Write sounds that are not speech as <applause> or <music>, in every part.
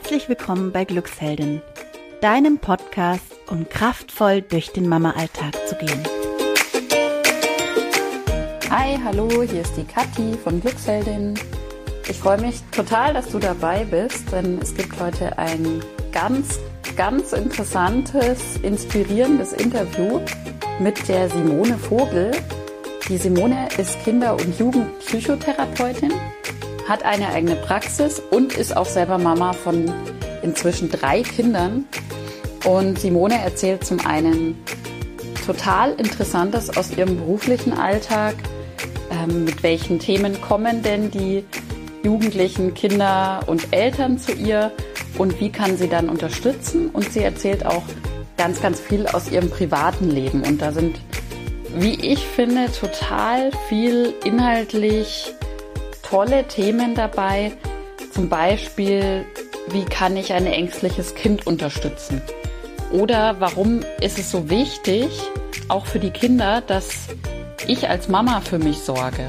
Herzlich willkommen bei Glücksheldin, deinem Podcast, um kraftvoll durch den Mama-Alltag zu gehen. Hi, hallo, hier ist die Kathi von Glücksheldin. Ich freue mich total, dass du dabei bist, denn es gibt heute ein ganz, ganz interessantes, inspirierendes Interview mit der Simone Vogel. Die Simone ist Kinder- und Jugendpsychotherapeutin, hat eine eigene Praxis und ist auch selber Mama von inzwischen drei Kindern. Und Simone erzählt zum einen total Interessantes aus ihrem beruflichen Alltag. Ähm, mit welchen Themen kommen denn die Jugendlichen, Kinder und Eltern zu ihr und wie kann sie dann unterstützen? Und sie erzählt auch ganz, ganz viel aus ihrem privaten Leben. Und da sind, wie ich finde, total viel inhaltlich tolle Themen dabei. Zum Beispiel, wie kann ich ein ängstliches Kind unterstützen? Oder warum ist es so wichtig, auch für die Kinder, dass ich als Mama für mich sorge?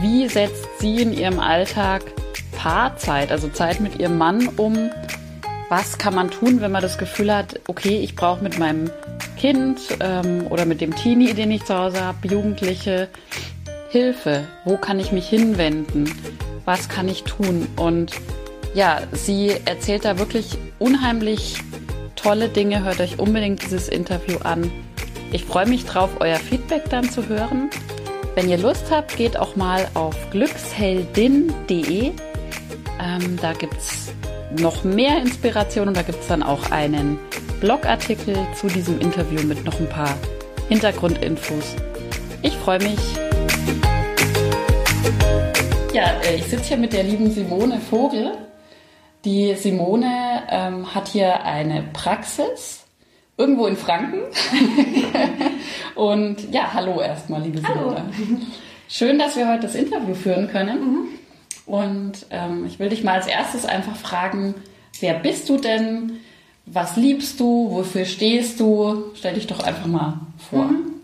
Wie setzt sie in ihrem Alltag Paarzeit, also Zeit mit ihrem Mann um? Was kann man tun, wenn man das Gefühl hat, okay, ich brauche mit meinem Kind ähm, oder mit dem Teenie, den ich zu Hause habe, Jugendliche, Hilfe? Wo kann ich mich hinwenden? Was kann ich tun? Und ja, sie erzählt da wirklich unheimlich tolle Dinge. Hört euch unbedingt dieses Interview an. Ich freue mich drauf, euer Feedback dann zu hören. Wenn ihr Lust habt, geht auch mal auf glücksheldin.de. Ähm, da gibt es noch mehr Inspiration und da gibt es dann auch einen Blogartikel zu diesem Interview mit noch ein paar Hintergrundinfos. Ich freue mich. Ja, äh, ich sitze hier mit der lieben Simone Vogel. Die Simone ähm, hat hier eine Praxis irgendwo in Franken. <laughs> und ja, hallo erstmal, liebe Simone. Hallo. Schön, dass wir heute das Interview führen können. Mhm. Und ähm, ich will dich mal als erstes einfach fragen, wer bist du denn? Was liebst du? Wofür stehst du? Stell dich doch einfach mal vor. Mhm.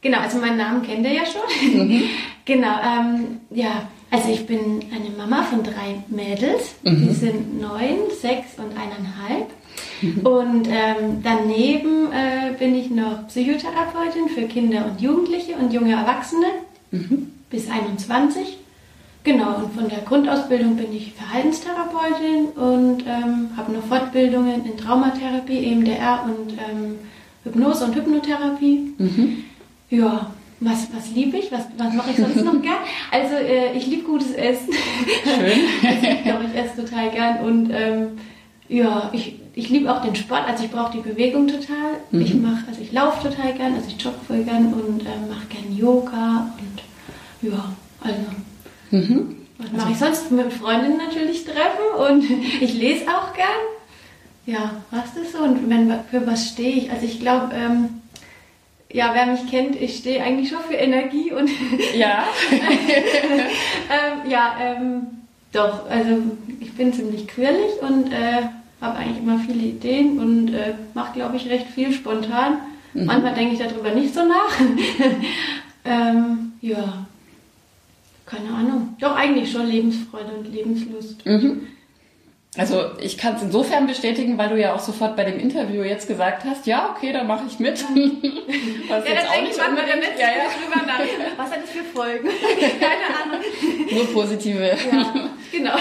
Genau, also meinen Namen kennt ihr ja schon. Mhm. <laughs> genau, ähm, ja, also ich bin eine Mama von drei Mädels. Mhm. Die sind neun, sechs und eineinhalb. Mhm. Und ähm, daneben äh, bin ich noch Psychotherapeutin für Kinder und Jugendliche und junge Erwachsene mhm. bis 21. Genau, und von der Grundausbildung bin ich Verhaltenstherapeutin und ähm, habe noch Fortbildungen in Traumatherapie, EMDR und ähm, Hypnose und Hypnotherapie. Mhm. Ja, was, was liebe ich? Was, was mache ich sonst noch gern? Also äh, ich liebe gutes Essen. Schön. also, ich glaube, ich esse total gern und ähm, ja, ich, ich liebe auch den Sport, also ich brauche die Bewegung total. Mhm. Ich mache, also ich laufe total gern, also ich jogge voll gern und äh, mache gern Yoga und ja, also. Mhm. Was mache ich sonst? Mit Freundinnen natürlich treffen und <laughs> ich lese auch gern. Ja, was ist so? Und wenn, für was stehe ich? Also ich glaube, ähm, ja, wer mich kennt, ich stehe eigentlich schon für Energie und <laughs> ja, <laughs> ähm, ja, ähm, doch. Also ich bin ziemlich quirlig und äh, habe eigentlich immer viele Ideen und äh, mache, glaube ich, recht viel spontan. Mhm. Manchmal denke ich darüber nicht so nach. <laughs> ähm, ja, keine Ahnung. Doch eigentlich schon Lebensfreude und Lebenslust. Mhm. Also ich kann es insofern bestätigen, weil du ja auch sofort bei dem Interview jetzt gesagt hast, ja, okay, dann mache ich mit. <laughs> Was ja, jetzt auch nicht machen wir dann ja, ja. drüber nach. <laughs> Was hat das für Folgen? <laughs> Keine Ahnung. Nur positive. Ja, genau.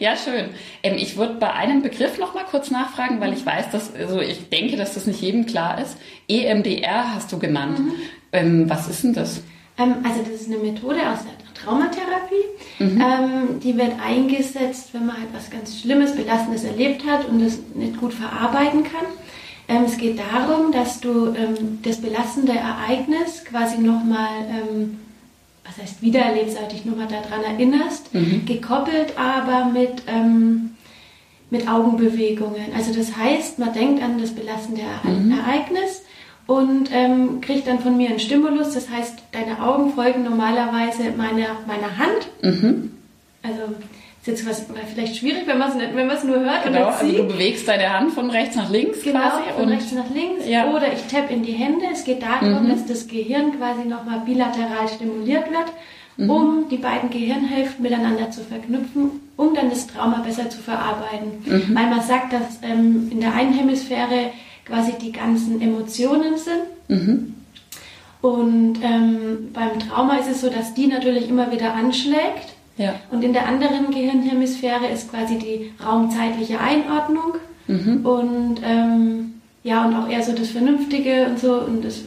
Ja, schön. Ähm, ich würde bei einem Begriff noch mal kurz nachfragen, weil ich weiß, dass, also ich denke, dass das nicht jedem klar ist. EMDR hast du genannt. Mhm. Ähm, was ist denn das? Ähm, also das ist eine Methode aus der Traumatherapie. Mhm. Ähm, die wird eingesetzt, wenn man halt was ganz Schlimmes, Belastendes erlebt hat und es nicht gut verarbeiten kann. Ähm, es geht darum, dass du ähm, das belastende Ereignis quasi nochmal, ähm, was heißt wiedererlebsartig, nochmal daran erinnerst, mhm. gekoppelt aber mit, ähm, mit Augenbewegungen. Also das heißt, man denkt an das belastende mhm. Ereignis und ähm, kriegt dann von mir einen Stimulus. Das heißt, deine Augen folgen normalerweise meiner, meiner Hand. Mhm. Also ist jetzt was vielleicht schwierig, wenn man es wenn nur hört genau, und sieht. Also du bewegst deine Hand von rechts nach links genau, quasi von rechts nach links ja. oder ich tappe in die Hände. Es geht darum, mhm. dass das Gehirn quasi nochmal bilateral stimuliert wird mhm. um die beiden Gehirnhälften miteinander zu verknüpfen, um dann das Trauma besser zu verarbeiten. Mhm. Weil man sagt, dass ähm, in der einen Hemisphäre quasi die ganzen Emotionen sind. Mhm. Und ähm, beim Trauma ist es so, dass die natürlich immer wieder anschlägt. Ja. Und in der anderen Gehirnhemisphäre ist quasi die raumzeitliche Einordnung. Mhm. Und ähm, ja, und auch eher so das Vernünftige und so. Und, das,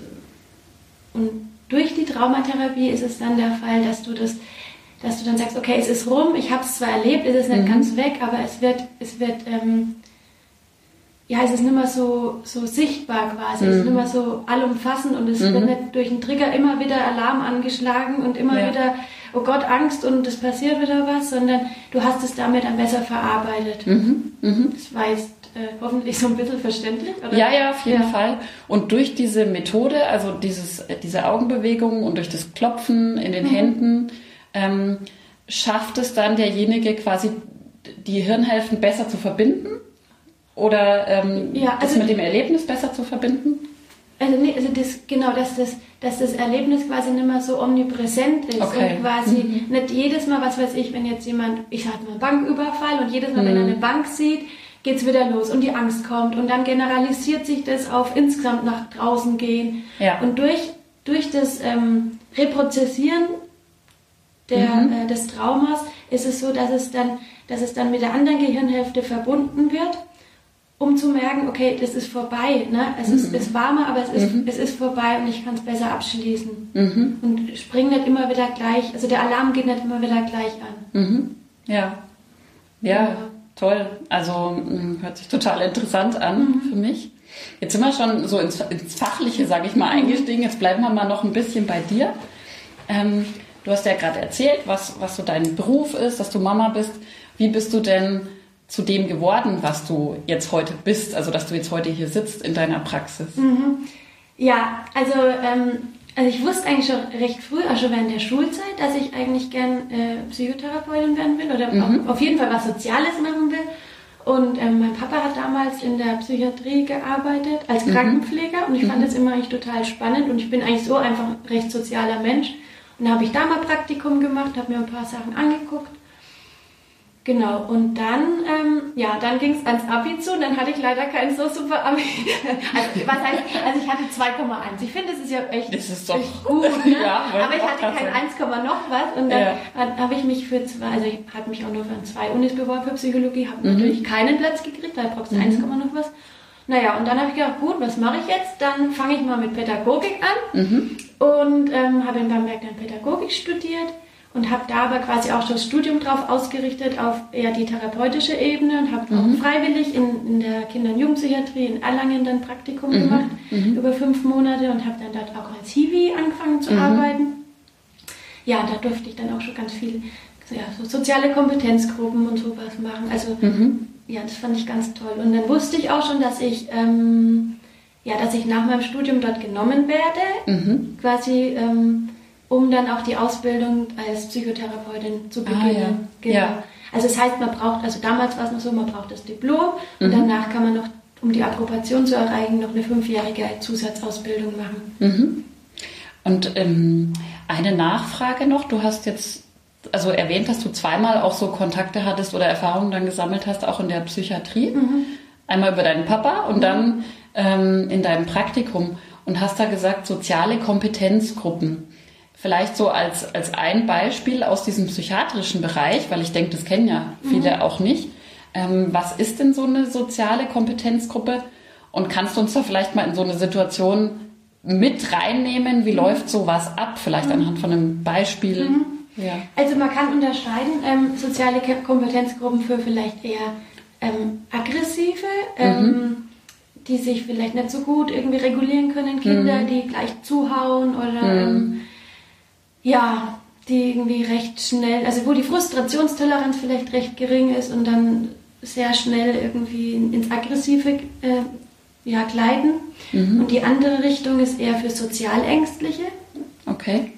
und durch die Traumatherapie ist es dann der Fall, dass du das, dass du dann sagst, okay, es ist rum, ich habe es zwar erlebt, es ist nicht mhm. ganz weg, aber es wird, es wird, ähm, ja, es ist nicht mehr so, so sichtbar quasi, mhm. es ist nicht mehr so allumfassend und es mhm. wird nicht durch einen Trigger immer wieder Alarm angeschlagen und immer ja. wieder, oh Gott, Angst und es passiert wieder was, sondern du hast es damit dann besser verarbeitet. Mhm. Mhm. Das weißt äh, hoffentlich so ein bisschen verständlich. Oder? Ja, ja, auf jeden ja. Fall. Und durch diese Methode, also dieses, diese Augenbewegungen und durch das Klopfen in den mhm. Händen, ähm, schafft es dann derjenige quasi die Hirnhälften besser zu verbinden? Oder ähm, ja, also, das mit dem Erlebnis besser zu verbinden? Also, nee, also das, genau, dass das, dass das Erlebnis quasi nicht mehr so omnipräsent ist okay. und quasi mhm. nicht jedes Mal, was weiß ich, wenn jetzt jemand, ich sag mal Banküberfall und jedes Mal, mhm. wenn er eine Bank sieht, geht's wieder los und die Angst kommt und dann generalisiert sich das auf insgesamt nach draußen gehen. Ja. Und durch, durch das ähm, Reprozessieren der, mhm. äh, des Traumas ist es so, dass es, dann, dass es dann mit der anderen Gehirnhälfte verbunden wird, um zu merken, okay, das ist vorbei. Ne? Es, mhm. ist, es war mal, aber es ist, mhm. es ist vorbei und ich kann es besser abschließen. Mhm. Und springt nicht immer wieder gleich, also der Alarm geht nicht immer wieder gleich an. Mhm. Ja. ja. ja. Toll. Also mm, hört sich total interessant an mhm. für mich. Jetzt sind wir schon so ins, ins Fachliche, sage ich mal, mhm. eingestiegen. Jetzt bleiben wir mal noch ein bisschen bei dir. Ähm, du hast ja gerade erzählt, was, was so dein Beruf ist, dass du Mama bist. Wie bist du denn zu dem geworden, was du jetzt heute bist? Also, dass du jetzt heute hier sitzt in deiner Praxis? Mhm. Ja, also ähm, also ich wusste eigentlich schon recht früh, auch schon während der Schulzeit, dass ich eigentlich gern äh, Psychotherapeutin werden will oder mhm. auf jeden Fall was Soziales machen will. Und ähm, mein Papa hat damals in der Psychiatrie gearbeitet als mhm. Krankenpfleger und ich fand mhm. das immer eigentlich total spannend und ich bin eigentlich so einfach ein recht sozialer Mensch. Und da habe ich da mal Praktikum gemacht, habe mir ein paar Sachen angeguckt Genau, und dann, ähm, ja, dann ging es ans Abi zu und dann hatte ich leider kein so super Abi. <laughs> also, was heißt, also ich hatte 2,1. Ich finde, das ist ja echt, das ist doch, echt gut. Ne? <laughs> ja, Aber ich hatte kein 1, noch was und dann ja. habe ich mich für zwei, also ich hatte mich auch nur für zwei Unis beworben für Psychologie, habe mhm. natürlich keinen Platz gekriegt, weil brauchst mhm. 1, noch was. Naja, und dann habe ich gedacht, gut, was mache ich jetzt? Dann fange ich mal mit Pädagogik an mhm. und ähm, habe in Bamberg dann Pädagogik studiert und habe da aber quasi auch das Studium drauf ausgerichtet auf eher die therapeutische Ebene und habe mhm. auch freiwillig in, in der Kinder- und Jugendpsychiatrie in Erlangen dann Praktikum mhm. gemacht mhm. über fünf Monate und habe dann dort auch als Hiwi angefangen zu mhm. arbeiten. Ja, da durfte ich dann auch schon ganz viel ja, so soziale Kompetenzgruppen und sowas machen. Also mhm. ja, das fand ich ganz toll. Und dann wusste ich auch schon, dass ich ähm, ja, dass ich nach meinem Studium dort genommen werde, mhm. quasi ähm, um dann auch die Ausbildung als Psychotherapeutin zu beginnen. Ah, ja. Genau. Ja. Also das heißt, man braucht, also damals war es noch so, man braucht das Diplom und mhm. danach kann man noch, um die Approbation zu erreichen, noch eine fünfjährige Zusatzausbildung machen. Mhm. Und ähm, eine Nachfrage noch, du hast jetzt also erwähnt, dass du zweimal auch so Kontakte hattest oder Erfahrungen dann gesammelt hast, auch in der Psychiatrie. Mhm. Einmal über deinen Papa und mhm. dann ähm, in deinem Praktikum und hast da gesagt, soziale Kompetenzgruppen. Vielleicht so als, als ein Beispiel aus diesem psychiatrischen Bereich, weil ich denke, das kennen ja viele mhm. auch nicht. Ähm, was ist denn so eine soziale Kompetenzgruppe? Und kannst du uns da vielleicht mal in so eine Situation mit reinnehmen? Wie mhm. läuft sowas ab? Vielleicht mhm. anhand von einem Beispiel. Mhm. Ja. Also man kann unterscheiden ähm, soziale Kompetenzgruppen für vielleicht eher ähm, aggressive, ähm, mhm. die sich vielleicht nicht so gut irgendwie regulieren können, Kinder, mhm. die gleich zuhauen oder ähm, ja, die irgendwie recht schnell, also wo die Frustrationstoleranz vielleicht recht gering ist und dann sehr schnell irgendwie ins Aggressive äh, ja, gleiten. Mhm. Und die andere Richtung ist eher für Sozialängstliche. Okay.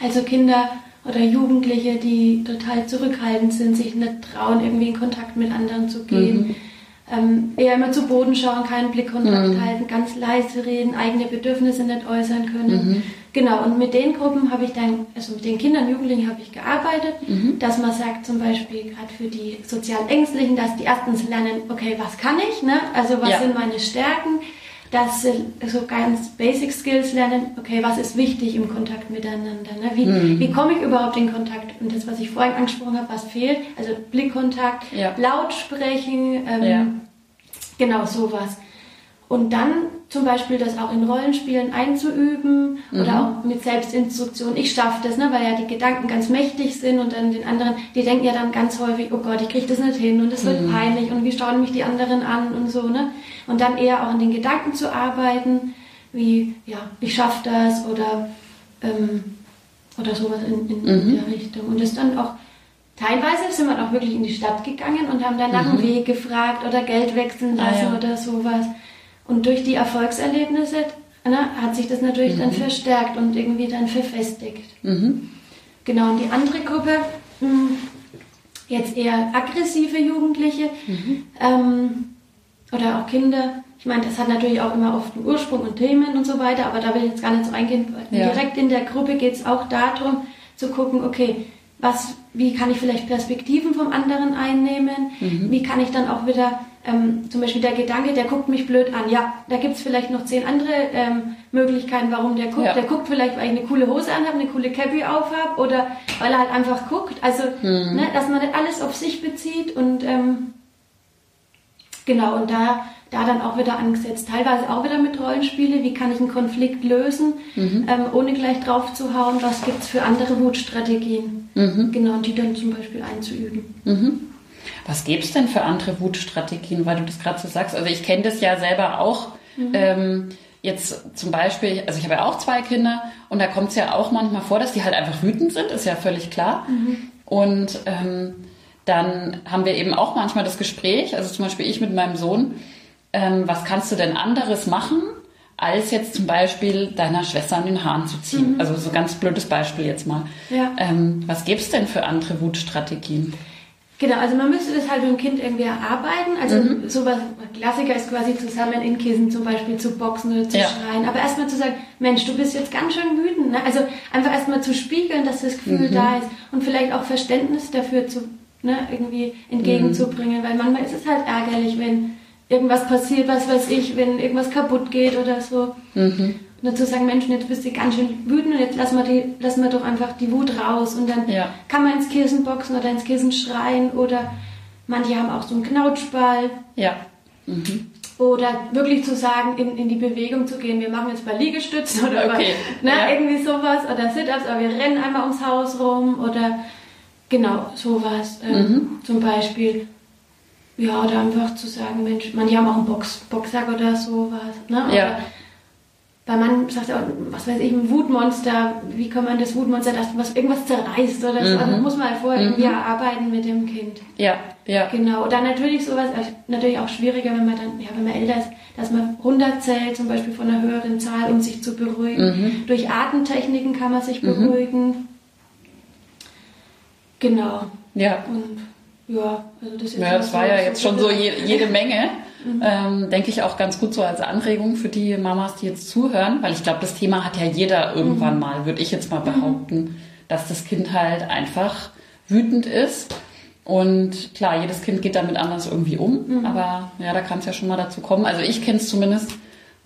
Also Kinder oder Jugendliche, die total zurückhaltend sind, sich nicht trauen, irgendwie in Kontakt mit anderen zu gehen. Mhm. Ähm, eher immer zu Boden schauen, keinen Blickkontakt mhm. halten, ganz leise reden, eigene Bedürfnisse nicht äußern können. Genau, und mit den Gruppen habe ich dann, also mit den Kindern, Jugendlichen habe ich gearbeitet, Mhm. dass man sagt zum Beispiel gerade für die sozial Ängstlichen, dass die erstens lernen, okay, was kann ich, ne? also was Ja. sind meine Stärken, dass sie so ganz Basic Skills lernen, okay, was ist wichtig im Kontakt miteinander, ne? wie, Mhm. wie komme ich überhaupt in Kontakt und das, was ich vorhin angesprochen habe, was fehlt, also Blickkontakt, Ja. laut sprechen, ähm, Ja. Genau, sowas. Und dann zum Beispiel das auch in Rollenspielen einzuüben Mhm. oder auch mit Selbstinstruktion. Ich schaffe das, ne, weil ja die Gedanken ganz mächtig sind und dann den anderen, die denken ja dann ganz häufig, oh Gott, ich kriege das nicht hin und es Mhm. wird peinlich und wie schauen mich die anderen an und so, ne? Und dann eher auch an den Gedanken zu arbeiten, wie, ja, ich schaffe das oder, ähm, oder sowas in, in Mhm. der Richtung. Und das dann auch Teilweise sind wir auch wirklich in die Stadt gegangen und haben dann nach dem Weg gefragt oder Geld wechseln Mhm. Ah, lassen ja. oder sowas. Und durch die Erfolgserlebnisse ne, hat sich das natürlich dann verstärkt und irgendwie dann verfestigt. Mhm. Genau, und die andere Gruppe, mh, jetzt eher aggressive Jugendliche ähm, oder auch Kinder. Ich meine, das hat natürlich auch immer oft einen Ursprung und Themen und so weiter, aber da will ich jetzt gar nicht so eingehen. Ja. Direkt in der Gruppe geht es auch darum, zu gucken, okay, was, wie kann ich vielleicht Perspektiven vom anderen einnehmen? Wie kann ich dann auch wieder, ähm, zum Beispiel der Gedanke, der guckt mich blöd an. Ja, da gibt es vielleicht noch zehn andere ähm, Möglichkeiten, warum der guckt. Ja. Der guckt vielleicht, weil ich eine coole Hose anhabe, eine coole Cappy aufhab oder weil er halt einfach guckt. Also, ne, dass man nicht alles auf sich bezieht und ähm, genau, und da, da dann auch wieder angesetzt. Teilweise auch wieder mit Rollenspiele, wie kann ich einen Konflikt lösen, ähm, ohne gleich drauf zu hauen, was gibt es für andere Wutstrategien. Genau, und die dann zum Beispiel einzuüben. Was gäbe es denn für andere Wutstrategien, weil du das gerade so sagst? Also ich kenne das ja selber auch. Ähm, jetzt zum Beispiel, also ich habe ja auch zwei Kinder und da kommt es ja auch manchmal vor, dass die halt einfach wütend sind, ist ja völlig klar. Und ähm, dann haben wir eben auch manchmal das Gespräch, also zum Beispiel ich mit meinem Sohn, ähm, was kannst du denn anderes machen, als jetzt zum Beispiel deiner Schwester an den Haaren zu ziehen? Also so ganz blödes Beispiel jetzt mal. Ja. Ähm, was gäbe es denn für andere Wutstrategien? Genau, also man müsste das halt mit dem Kind irgendwie erarbeiten. Also sowas, Klassiker ist quasi zusammen in Kissen zum Beispiel zu boxen oder zu Ja. schreien. Aber erstmal zu sagen, Mensch, du bist jetzt ganz schön wütend. Ne? Also einfach erstmal zu spiegeln, dass das Gefühl da ist und vielleicht auch Verständnis dafür zu ne, irgendwie entgegenzubringen. Weil manchmal ist es halt ärgerlich, wenn irgendwas passiert, was weiß ich, wenn irgendwas kaputt geht oder so. Und dann zu sagen, Mensch, jetzt bist du ganz schön wütend und jetzt lassen wir, die, lassen wir doch einfach die Wut raus. Und dann Ja. kann man ins Kissen boxen oder ins Kissen schreien oder manche haben auch so einen Knautschball. Ja. Oder wirklich zu sagen, in, in die Bewegung zu gehen, wir machen jetzt mal Liegestützen oder Okay, über, ne, ja. irgendwie sowas oder Sit-Ups, aber wir rennen einmal ums Haus rum oder genau sowas ähm, Mhm. zum Beispiel. Ja, oder einfach zu sagen, Mensch, manche haben auch einen Box, Boxsack oder sowas. Ne? Ja. Oder weil man sagt ja, was weiß ich, ein Wutmonster, wie kann man das Wutmonster, das was irgendwas zerreißt oder so. Mhm. Also das muss man halt vorher irgendwie erarbeiten mit dem Kind. Ja, ja. Genau, und dann natürlich sowas, also natürlich auch schwieriger, wenn man dann, ja, wenn man älter ist, dass man runterzählt, zum Beispiel von einer höheren Zahl, um sich zu beruhigen. Durch Atemtechniken kann man sich beruhigen. Genau. Ja. Und ja, also das ist Ja, das war ja jetzt schon so je, jede Menge. <laughs> Mhm. Ähm, denke ich auch ganz gut so als Anregung für die Mamas, die jetzt zuhören, weil ich glaube, das Thema hat ja jeder Mhm. irgendwann mal, würde ich jetzt mal behaupten, dass das Kind halt einfach wütend ist. Und klar, jedes Kind geht damit anders irgendwie um, Mhm. aber ja, da kann es ja schon mal dazu kommen. Also ich kenne es zumindest,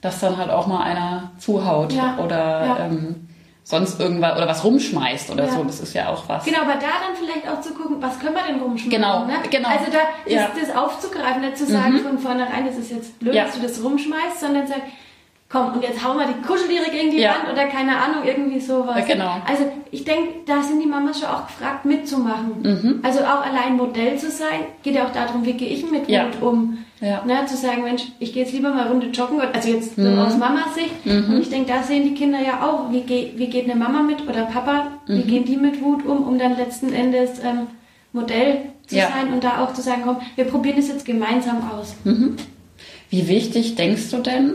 dass dann halt auch mal einer zuhaut Ja, oder ja. Ähm, sonst irgendwas oder was rumschmeißt oder Ja. so. Das ist ja auch was. Genau, aber da dann vielleicht auch zu gucken, was können wir denn rumschmeißen? Genau, ne? genau. Also da ist Ja. das aufzugreifen, nicht zu sagen von vornherein, das ist jetzt blöd, Ja. dass du das rumschmeißt, sondern sag, komm, und jetzt hauen wir die Kuscheltiere gegen die. Wand oder keine Ahnung, irgendwie sowas. Genau. Also ich denke, da sind die Mamas schon auch gefragt, mitzumachen. Mhm. Also auch allein Modell zu sein, geht ja auch darum, wie gehe ich mit. Wut um. Ja. Ne, zu sagen, Mensch, ich gehe jetzt lieber mal Runde joggen, also jetzt Mhm. aus Mamas Sicht. Und ich denke, da sehen die Kinder ja auch, wie, geht wie geht eine Mama mit oder Papa, Mhm. wie gehen die mit Wut um, um dann letzten Endes ähm, Modell zu Ja. sein und da auch zu sagen, komm, wir probieren es jetzt gemeinsam aus. Wie wichtig denkst du denn,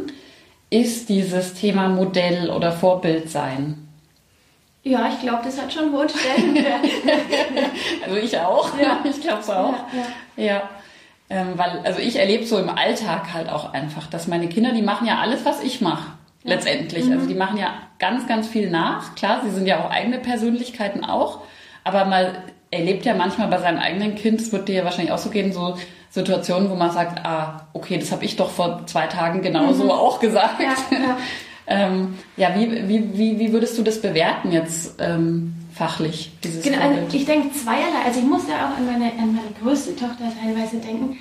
ist dieses Thema Modell oder Vorbild sein? Ja, ich glaube, das hat schon Stellenwert. <laughs> Also ich auch. Ja. Ich glaube es auch. Ja, Ja. Ähm, weil, also ich erlebe so im Alltag halt auch einfach, dass meine Kinder, die machen ja alles, was ich mache. letztendlich. Also die machen ja ganz, ganz viel nach. Klar, sie sind ja auch eigene Persönlichkeiten auch, aber man erlebt ja manchmal bei seinem eigenen Kind, es wird dir ja wahrscheinlich auch so gehen, so Situationen, wo man sagt, ah, okay, das habe ich doch vor zwei Tagen genauso mhm. auch gesagt. Ja, ja. <laughs> ähm, ja wie, wie, wie, wie würdest du das bewerten jetzt ähm, fachlich, dieses Genau, also ich denke zweierlei. Also ich muss ja auch an meine, an meine größte Tochter teilweise denken,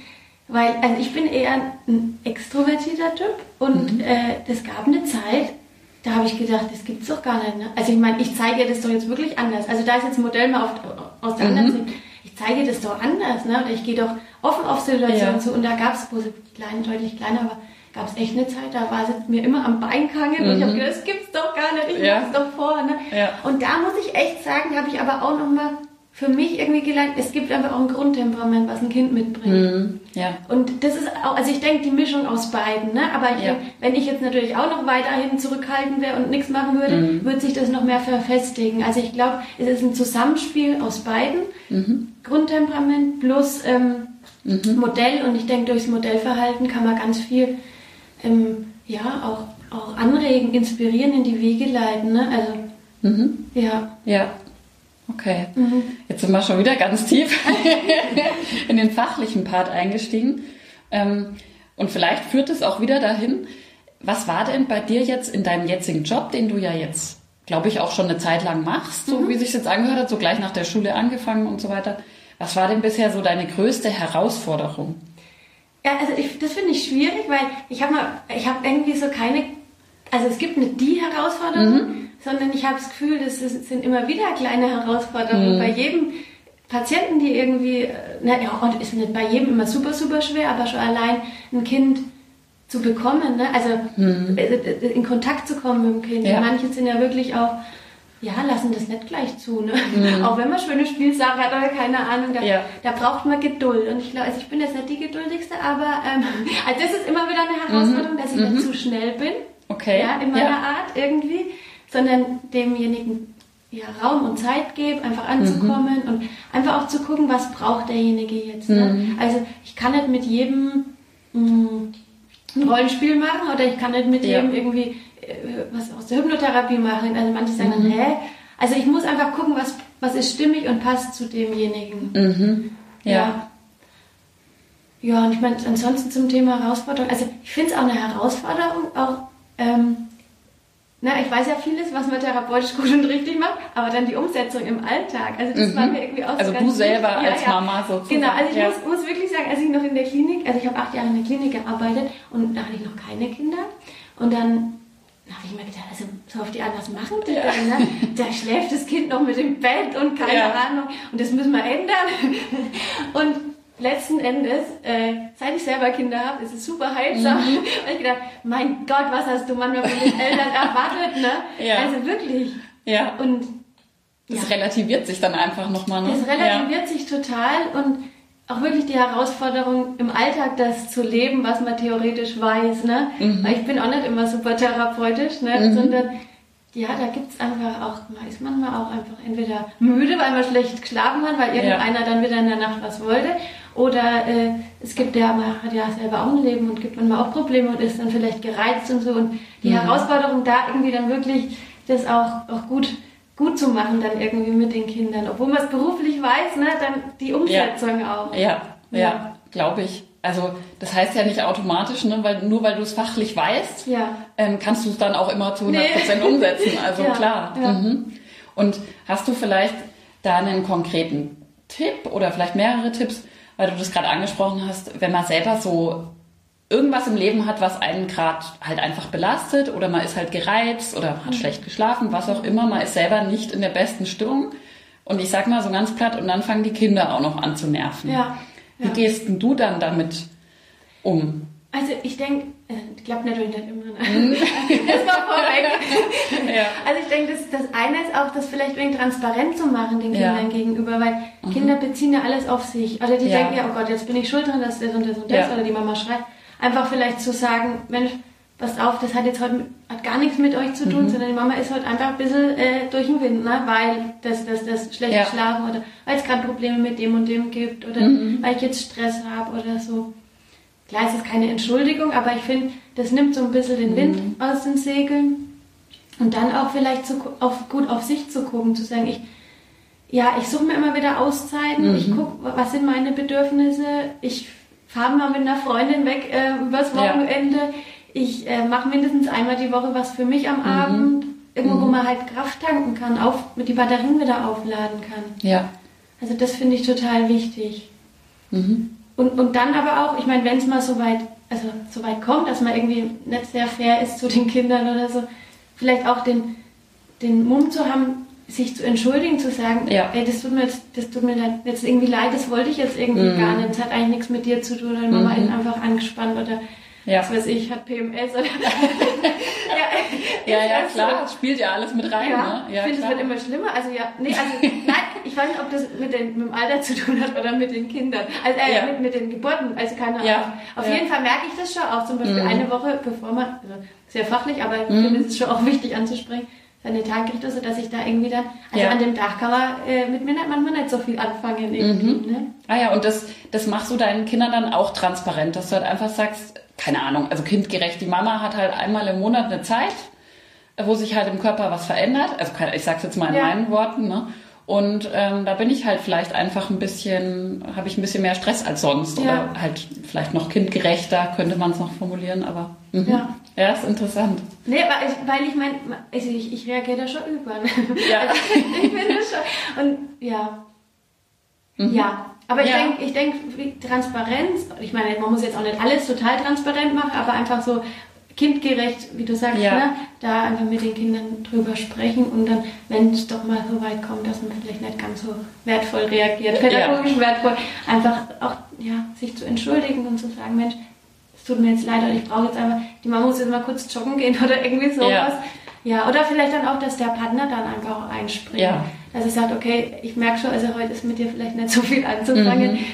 weil also ich bin eher ein extrovertierter Typ und mhm. äh, das gab eine Zeit, da habe ich gedacht, das gibt's doch gar nicht. Ne? Also ich meine, ich zeige das doch jetzt wirklich anders. Also da ist jetzt ein Modell mal auf, aus der mhm. anderen Sicht. Ich zeige das doch anders, ne? Oder ich gehe doch offen auf Situationen ja. zu. Und da gab es, wo sie klein, deutlich kleiner war, gab es echt eine Zeit, da war sie mir immer am Bein gehangen mhm. und ich habe gedacht, das gibt's doch gar nicht, ich ja. mach's doch vor. Ne? Ja. Und da muss ich echt sagen, habe ich aber auch nochmal für mich irgendwie gelernt, es gibt einfach auch ein Grundtemperament, was ein Kind mitbringt. Mhm, ja. Und das ist auch, also ich denke, die Mischung aus beiden. Ne? Aber ich ja. wenn ich jetzt natürlich auch noch weiterhin zurückhalten wäre und nichts machen würde, mhm. würde sich das noch mehr verfestigen. Also ich glaube, es ist ein Zusammenspiel aus beiden. Mhm. Grundtemperament plus ähm, mhm. Modell. Und ich denke, durchs Modellverhalten kann man ganz viel ähm, ja, auch, auch anregen, inspirieren, in die Wege leiten. Ne? Also, mhm. ja. Ja. Okay, mhm. jetzt sind wir schon wieder ganz tief <laughs> in den fachlichen Part eingestiegen. Ähm, und vielleicht führt es auch wieder dahin, was war denn bei dir jetzt in deinem jetzigen Job, den du ja jetzt, glaube ich, auch schon eine Zeit lang machst, so mhm. wie sich jetzt angehört hat, so gleich nach der Schule angefangen und so weiter. Was war denn bisher so deine größte Herausforderung? Ja, also ich, das finde ich schwierig, weil ich habe mal, ich habe irgendwie so keine, also es gibt nicht die Herausforderung, mhm sondern ich habe das Gefühl, das sind immer wieder kleine Herausforderungen. Mhm. Bei jedem Patienten, die irgendwie, na, ja, ist nicht bei jedem immer super, super schwer, aber schon allein ein Kind zu bekommen, ne? also mhm. Äh, äh, in Kontakt zu kommen mit dem Kind. Ja. Manche sind ja wirklich auch, ja, lassen das nicht gleich zu. Ne? Mhm. Auch wenn man schöne Spielsache hat oder keine Ahnung, da, ja. da braucht man Geduld. Und ich glaube, also ich bin jetzt nicht die geduldigste, aber ähm, <laughs> also das ist immer wieder eine Herausforderung, dass ich nicht mhm. zu schnell bin. Okay. Ja, in meiner ja. Art irgendwie sondern demjenigen ja, Raum und Zeit gebe, einfach anzukommen mhm. und einfach auch zu gucken, was braucht derjenige jetzt. Ne? Mhm. Also ich kann nicht mit jedem mh, mm, ein Rollenspiel machen oder ich kann nicht mit ja. jedem irgendwie was aus der Hypnotherapie machen. Also manche sagen mhm. dann, hä? Also ich muss einfach gucken, was, was ist stimmig und passt zu demjenigen. Mhm. Ja. ja. Ja, und ich meine, ansonsten zum Thema Herausforderung, also ich finde es auch eine Herausforderung, auch ähm, na, ich weiß ja vieles, was man therapeutisch gut und richtig macht, aber dann die Umsetzung im Alltag. Also das mhm. war mir irgendwie auch Also so du selber als ja, Mama sozusagen. Genau, also ich ja. muss, muss, wirklich sagen, als ich noch in der Klinik, also ich habe acht Jahre in der Klinik gearbeitet und da hatte ich noch keine Kinder. Und dann habe ich mir gedacht, also so auf die Art, was machen die ja. denn? Ne? Da schläft das Kind noch mit dem Bett und keine ja. Ahnung. Und das müssen wir ändern. Und letzten Endes, äh, seit ich selber Kinder habe, ist es super heilsam. Mhm. <laughs> Und ich gedacht, mein Gott, was hast du manchmal von den Eltern <laughs> erwartet, ne? Ja. Also wirklich. Ja. Und das relativiert sich dann einfach nochmal. Ne? Das relativiert sich total und auch wirklich die Herausforderung im Alltag das zu leben, was man theoretisch weiß, ne? Mhm. Weil ich bin auch nicht immer super therapeutisch, ne? Mhm. Sondern ja, da gibt es einfach auch, man ist manchmal auch einfach entweder müde, weil man schlecht geschlafen hat, weil irgendeiner ja. dann wieder in der Nacht was wollte. Oder äh, es gibt ja, man hat ja selber auch ein Leben und gibt manchmal auch Probleme und ist dann vielleicht gereizt und so. Und die mhm. Herausforderung da irgendwie dann wirklich das auch, auch gut, gut zu machen, dann irgendwie mit den Kindern. Obwohl man es beruflich weiß, ne, dann die Umsetzung ja. auch. Ja, ja, ja glaube ich. Also das heißt ja nicht automatisch, ne, weil nur weil du es fachlich weißt, ja. ähm, kannst du es dann auch immer zu 100% nee. umsetzen. Also <laughs> klar. Mhm. Und hast du vielleicht da einen konkreten Tipp oder vielleicht mehrere Tipps, weil du das gerade angesprochen hast, wenn man selber so irgendwas im Leben hat, was einen gerade halt einfach belastet oder man ist halt gereizt oder hat mhm. schlecht geschlafen, was auch immer, man ist selber nicht in der besten Stimmung. Und ich sag mal so ganz platt, und dann fangen die Kinder auch noch an zu nerven. Ja. Wie gehst denn du dann damit um? Also ich denke, äh, klappt natürlich nicht immer. Ne? Mhm. <laughs> das war vorweg. <laughs> ja. Also ich denke, das, das eine ist auch, das vielleicht wenig transparent zu machen den Kindern ja. gegenüber, weil mhm. Kinder beziehen ja alles auf sich. Oder die ja. denken ja, oh Gott, jetzt bin ich schuld dran, dass das und das und das, oder die Mama schreit. Einfach vielleicht zu sagen, Mensch, passt auf, das hat jetzt heute hat gar nichts mit euch zu tun, mhm. sondern die Mama ist heute einfach ein bisschen äh, durch den Wind, ne? weil das, das, das schlecht ja. schlafen oder weil es gerade Probleme mit dem und dem gibt oder mhm. weil ich jetzt Stress habe oder so. klar ist es keine Entschuldigung, aber ich finde, das nimmt so ein bisschen den Wind mhm. aus den Segeln. Und dann auch vielleicht zu, auf, gut auf sich zu gucken, zu sagen, ich, ja, ich suche mir immer wieder Auszeiten, mhm. ich gucke, was sind meine Bedürfnisse, ich fahre mal mit einer Freundin weg äh, übers Wochenende, ja. ich äh, mache mindestens einmal die Woche was für mich am mhm. Abend, irgendwo, wo mhm. man halt Kraft tanken kann, auf, mit die Batterien wieder aufladen kann. Ja. Also das finde ich total wichtig. Mhm. Und, und dann aber auch, ich meine, wenn es mal so weit, also so weit kommt, dass man irgendwie nicht sehr fair ist zu den Kindern oder so, vielleicht auch den, den Mumm zu haben, sich zu entschuldigen, zu sagen, ja. ey, das tut mir jetzt, das tut mir jetzt irgendwie leid, das wollte ich jetzt irgendwie mhm. gar nicht, das hat eigentlich nichts mit dir zu tun, oder Mama mhm. ist einfach angespannt oder ja. was weiß ich, hat PMS oder <laughs> <laughs> ja, ja, ja, klar, so. spielt ja alles mit rein. Ja, ne? ja ich finde, es wird immer schlimmer. Also ja, nee, also nein, ich weiß nicht, ob das mit, den, mit dem Alter zu tun hat oder mit den Kindern, also äh, ja. mit, mit den Geburten, also keine Ahnung. Ja. Auf jeden Fall merke ich das schon auch, zum Beispiel mhm. eine Woche bevor man, also sehr fachlich, aber ich finde es ist schon auch wichtig anzusprechen, seine Tagrichter, so dass ich da irgendwie dann, also ja. an dem Tag kann man äh, mit mir nicht, manchmal nicht so viel anfangen irgendwie. Mhm. Ne? Ah ja, und das, das machst du deinen Kindern dann auch transparent, dass du halt einfach sagst, keine Ahnung, also kindgerecht, die Mama hat halt einmal im Monat eine Zeit, wo sich halt im Körper was verändert. Also ich sag's jetzt mal in ja. meinen Worten, ne? Und ähm, da bin ich halt vielleicht einfach ein bisschen, habe ich ein bisschen mehr Stress als sonst. Ja. Oder halt vielleicht noch kindgerechter, könnte man es noch formulieren, aber mhm. ja. ja, ist interessant. Nee, weil ich, weil ich meine, also ich, ich reagiere da schon über. Ja. <laughs> Also ich finde schon. Und ja. Mhm. Ja. Aber ich ja. denke, ich denk, Transparenz, ich meine, man muss jetzt auch nicht alles total transparent machen, aber einfach so kindgerecht, wie du sagst, ja. ne? da einfach mit den Kindern drüber sprechen und dann, wenn es doch mal so weit kommt, dass man vielleicht nicht ganz so wertvoll reagiert, pädagogisch ja. wertvoll, einfach auch ja, sich zu entschuldigen und zu sagen, Mensch, es tut mir jetzt leid, ich brauche jetzt einfach, die Mama muss jetzt mal kurz joggen gehen <laughs> oder irgendwie sowas. Ja. ja. oder vielleicht dann auch, dass der Partner dann einfach auch einspringt. Ja. Dass er sagt, okay, ich merke schon, also heute ist mit dir vielleicht nicht so viel anzufangen. Mhm.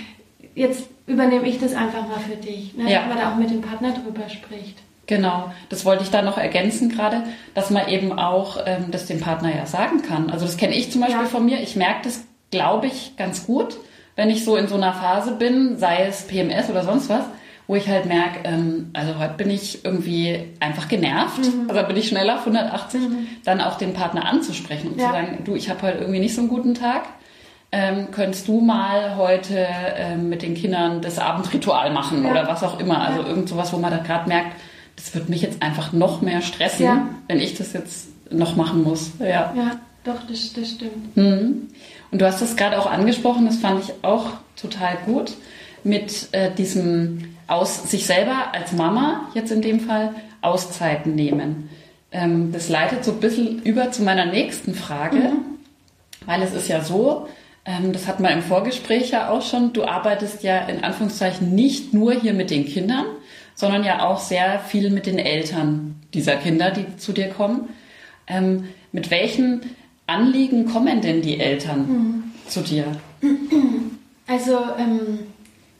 Jetzt übernehme ich das einfach mal für dich. Ne? Ja. Dass man da auch mit dem Partner drüber spricht. Genau, das wollte ich da noch ergänzen gerade, dass man eben auch ähm, das dem Partner ja sagen kann. Also das kenne ich zum Beispiel ja. von mir. Ich merke das, glaube ich, ganz gut, wenn ich so in so einer Phase bin, sei es PMS oder sonst was, wo ich halt merke, ähm, also heute bin ich irgendwie einfach genervt, mhm. also bin ich schneller auf 180, mhm. dann auch den Partner anzusprechen und ja. zu sagen, du, ich habe heute irgendwie nicht so einen guten Tag. Ähm, könntest du mal heute ähm, mit den Kindern das Abendritual machen ja. oder was auch immer. Also irgend sowas, wo man da gerade merkt, das wird mich jetzt einfach noch mehr stressen, ja. wenn ich das jetzt noch machen muss. Ja, ja doch, das, das stimmt. Mhm. Und du hast das gerade auch angesprochen, das fand ich auch total gut, mit äh, diesem aus sich selber als Mama, jetzt in dem Fall, Auszeiten nehmen. Ähm, das leitet so ein bisschen über zu meiner nächsten Frage, mhm. weil es ist ja so, ähm, das hat man im Vorgespräch ja auch schon, du arbeitest ja in Anführungszeichen nicht nur hier mit den Kindern, sondern ja auch sehr viel mit den Eltern dieser Kinder, die zu dir kommen. Ähm, mit welchen Anliegen kommen denn die Eltern mhm. zu dir? Also, ähm,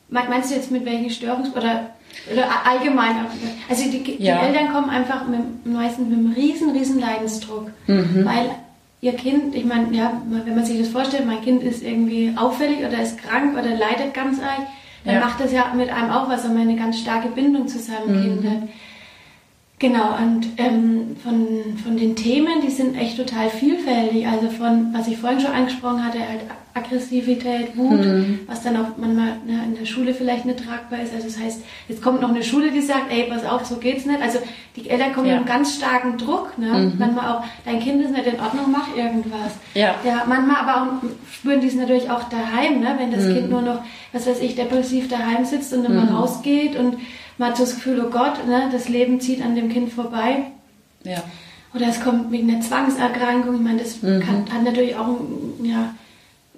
meinst du jetzt mit welchen Störungs- oder, oder allgemein? Also, die, die ja. Eltern kommen einfach mit, meistens mit einem riesen, riesen Leidensdruck, mhm. weil ihr Kind, ich meine, ja, wenn man sich das vorstellt, mein Kind ist irgendwie auffällig oder ist krank oder leidet ganz arg, dann ja. macht das ja mit einem auch was, wenn man eine ganz starke Bindung zu seinem mhm. Kind hat. Genau, und ähm, von, von den Themen, die sind echt total vielfältig. Also von, was ich vorhin schon angesprochen hatte, halt Aggressivität, Wut, mhm. was dann auch manchmal ne, in der Schule vielleicht nicht tragbar ist. Also das heißt, jetzt kommt noch eine Schule, die sagt, ey, pass auf, so geht's nicht. Also die Eltern kommen ja. mit einem ganz starken Druck. Ne? Mhm. Manchmal auch, dein Kind ist nicht in Ordnung, mach irgendwas. Ja. ja manchmal aber auch spüren die es natürlich auch daheim, ne? wenn das mhm. Kind nur noch, was weiß ich, depressiv daheim sitzt und mal mhm. rausgeht und man hat so das Gefühl, oh Gott, ne, das Leben zieht an dem Kind vorbei. Ja. Oder es kommt wegen einer Zwangserkrankung. Ich meine, das mhm. kann, hat natürlich auch ja,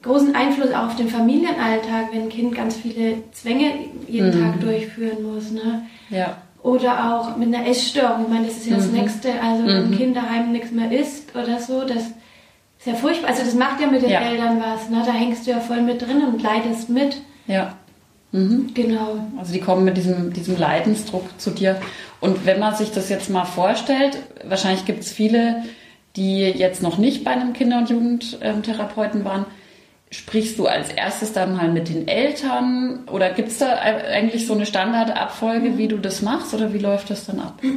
großen Einfluss auf den Familienalltag, wenn ein Kind ganz viele Zwänge jeden mhm. Tag durchführen muss. Ne? Ja. Oder auch mit einer Essstörung. Ich meine, das ist ja das mhm. Nächste. Also, wenn ein mhm. Kind daheim nichts mehr isst oder so, das ist ja furchtbar. Also, das macht ja mit den ja. Eltern was. Ne? Da hängst du ja voll mit drin und leidest mit. Ja. Mhm. Genau. Also die kommen mit diesem, diesem Leidensdruck zu dir. Und wenn man sich das jetzt mal vorstellt, wahrscheinlich gibt es viele, die jetzt noch nicht bei einem Kinder- und Jugendtherapeuten waren. Sprichst du als erstes dann mal mit den Eltern oder gibt es da eigentlich so eine Standardabfolge, wie du das machst oder wie läuft das dann ab? <laughs>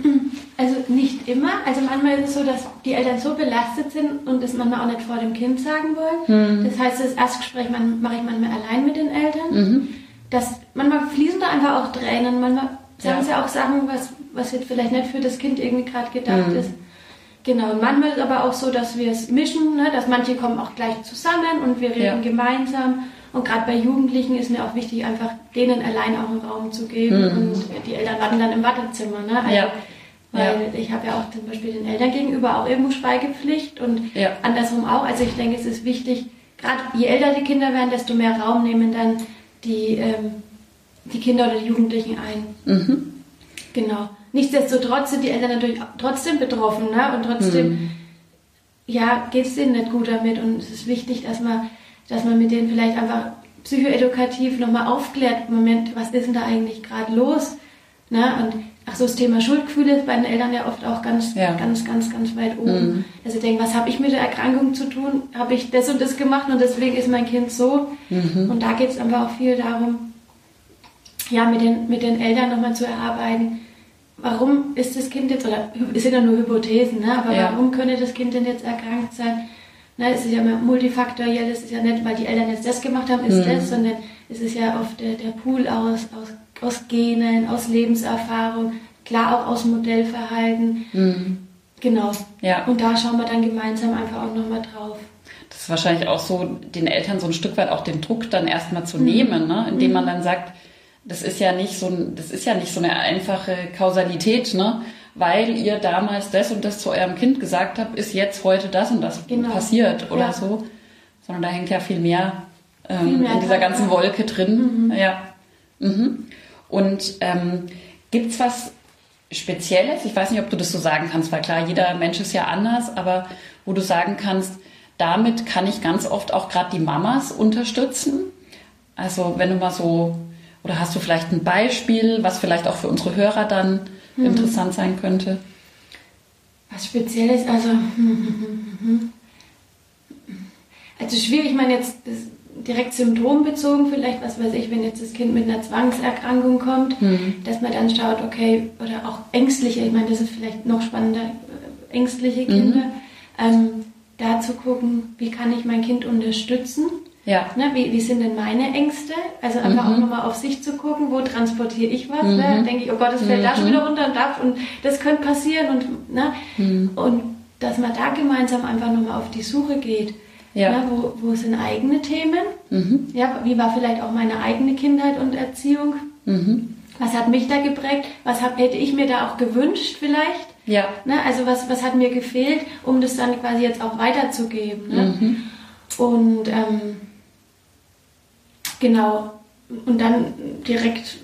Also nicht immer. Also manchmal ist es so, dass die Eltern so belastet sind und das manchmal auch nicht vor dem Kind sagen wollen. Mhm. Das heißt, das Erstgespräch mache ich manchmal allein mit den Eltern. Mhm. Das, manchmal fließen da einfach auch Tränen, manchmal sagen ja. sie auch Sachen, was, was jetzt vielleicht nicht für das Kind irgendwie gerade gedacht mhm. ist. Genau, und manchmal ist aber auch so, dass wir es mischen, ne? dass manche kommen auch gleich zusammen und wir reden ja. gemeinsam. Und gerade bei Jugendlichen ist mir auch wichtig, einfach denen allein auch einen Raum zu geben. Mhm. Und die Eltern warten dann im Wartezimmer. Ne? Also, ja. Weil ja. ich habe ja auch zum Beispiel den Eltern gegenüber auch irgendwo Schweigepflicht und ja. andersrum auch. Also ich denke, es ist wichtig, gerade je älter die Kinder werden, desto mehr Raum nehmen dann die, ähm, die Kinder oder die Jugendlichen ein. Mhm. Genau. Nichtsdestotrotz sind die Eltern natürlich trotzdem betroffen ne? und trotzdem mhm. ja, geht es denen nicht gut damit und es ist wichtig, dass man, dass man mit denen vielleicht einfach psychoedukativ nochmal aufklärt, Moment, was ist denn da eigentlich gerade los? Ne? Und ach so, das Thema Schuldgefühle ist bei den Eltern ja oft auch ganz, ja. ganz, ganz, ganz weit oben. Mhm. Dass sie denken, was habe ich mit der Erkrankung zu tun? Habe ich das und das gemacht und deswegen ist mein Kind so? Mhm. Und da geht es einfach auch viel darum, ja, mit den, mit den Eltern nochmal zu erarbeiten, warum ist das Kind jetzt, oder es sind ja nur Hypothesen, ne? aber ja. warum könnte das Kind denn jetzt erkrankt sein? Na, es ist ja multifaktoriell, es ist ja nicht, weil die Eltern jetzt das gemacht haben, ist mhm. das, sondern es ist ja oft der, der Pool aus, aus, aus Genen, aus Lebenserfahrung, klar auch aus Modellverhalten. Mhm. Genau. Ja. Und da schauen wir dann gemeinsam einfach auch nochmal drauf. Das ist wahrscheinlich auch so, den Eltern so ein Stück weit auch den Druck dann erstmal zu mhm. nehmen, ne? indem man mhm. dann sagt, das ist ja nicht so, das ist ja nicht so eine einfache Kausalität, ne? Weil ihr damals das und das zu eurem Kind gesagt habt, ist jetzt heute das und das genau. passiert oder ja. so. Sondern da hängt ja viel mehr, ähm, viel mehr in dieser ganzen Wolke drin. Mhm. Ja. Mhm. Und ähm, gibt's was Spezielles? Ich weiß nicht, ob du das so sagen kannst, weil klar, jeder Mensch ist ja anders, aber wo du sagen kannst, damit kann ich ganz oft auch gerade die Mamas unterstützen. Also wenn du mal so oder hast du vielleicht ein Beispiel, was vielleicht auch für unsere Hörer dann mhm. interessant sein könnte? Was Spezielles, also, also schwierig, ich meine jetzt direkt symptombezogen vielleicht, was weiß ich, wenn jetzt das Kind mit einer Zwangserkrankung kommt, mhm. dass man dann schaut, okay, oder auch ängstliche, ich meine, das ist vielleicht noch spannender, äh, ängstliche Kinder, mhm. ähm, da zu gucken, wie kann ich mein Kind unterstützen ja. Ne, wie, wie sind denn meine Ängste? Also einfach mhm. auch nochmal auf sich zu gucken, wo transportiere ich was? Ne? Mhm. Ne? Denke ich, oh Gott, das fällt mhm. da schon wieder runter und da und das könnte passieren und, ne? Mhm. und dass man da gemeinsam einfach nochmal auf die Suche geht. Ja. Ne? Wo, wo sind eigene Themen? Mhm. Ja, wie war vielleicht auch meine eigene Kindheit und Erziehung? Mhm. Was hat mich da geprägt? Was hab, hätte ich mir da auch gewünscht vielleicht? Ja. Ne? Also was, was hat mir gefehlt, um das dann quasi jetzt auch weiterzugeben? Ne? Mhm. Und ähm, Genau. Und dann direkt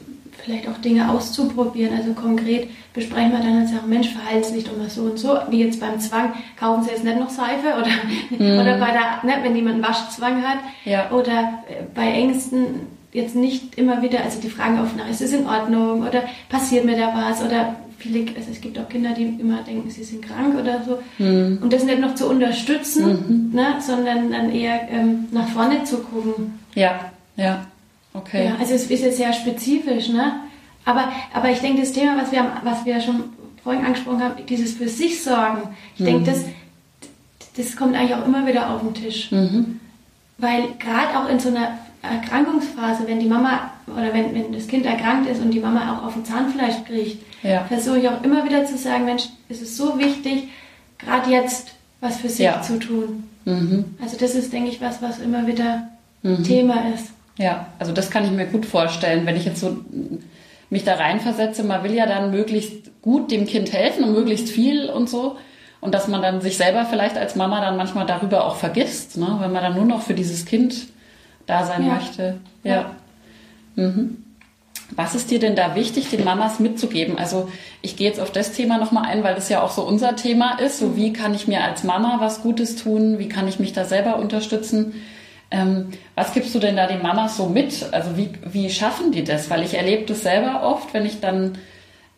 vielleicht auch Dinge auszuprobieren. Also konkret besprechen wir dann und sagen, Mensch, Verhaltenslicht doch mal so und so. Wie jetzt beim Zwang, kaufen Sie jetzt nicht noch Seife <laughs> oder, mhm. oder bei der, ne, wenn jemand einen Waschzwang hat. Ja. Oder äh, bei Ängsten jetzt nicht immer wieder, also die Fragen auf nach, ist es in Ordnung oder passiert mir da was oder viele, also es gibt auch Kinder, die immer denken, sie sind krank oder so. Mhm. Und das nicht noch zu unterstützen, mhm. ne, sondern dann eher ähm, nach vorne zu gucken. Ja. Ja, okay. Ja, also es ist jetzt sehr spezifisch, ne? Aber, aber ich denke, das Thema, was wir, was wir schon vorhin angesprochen haben, dieses für sich sorgen, ich mhm. denke, das, das kommt eigentlich auch immer wieder auf den Tisch. Mhm. Weil gerade auch in so einer Erkrankungsphase, wenn die Mama oder wenn, wenn das Kind erkrankt ist und die Mama auch auf dem Zahnfleisch kriegt, ja. versuche ich auch immer wieder zu sagen, Mensch, es ist so wichtig, gerade jetzt was für sich ja. zu tun. Mhm. Also das ist, denke ich, was, was immer wieder mhm. Thema ist. Ja, also das kann ich mir gut vorstellen, wenn ich jetzt so mich da reinversetze. Man will ja dann möglichst gut dem Kind helfen und möglichst viel und so. Und dass man dann sich selber vielleicht als Mama dann manchmal darüber auch vergisst, ne? wenn man dann nur noch für dieses Kind da sein ja. möchte. Ja. ja. Mhm. Was ist dir denn da wichtig, den Mamas mitzugeben? Also ich gehe jetzt auf das Thema nochmal ein, weil das ja auch so unser Thema ist. So wie kann ich mir als Mama was Gutes tun? Wie kann ich mich da selber unterstützen? Ähm, was gibst du denn da den Mamas so mit? Also wie, wie schaffen die das? Weil ich erlebe das selber oft, wenn ich dann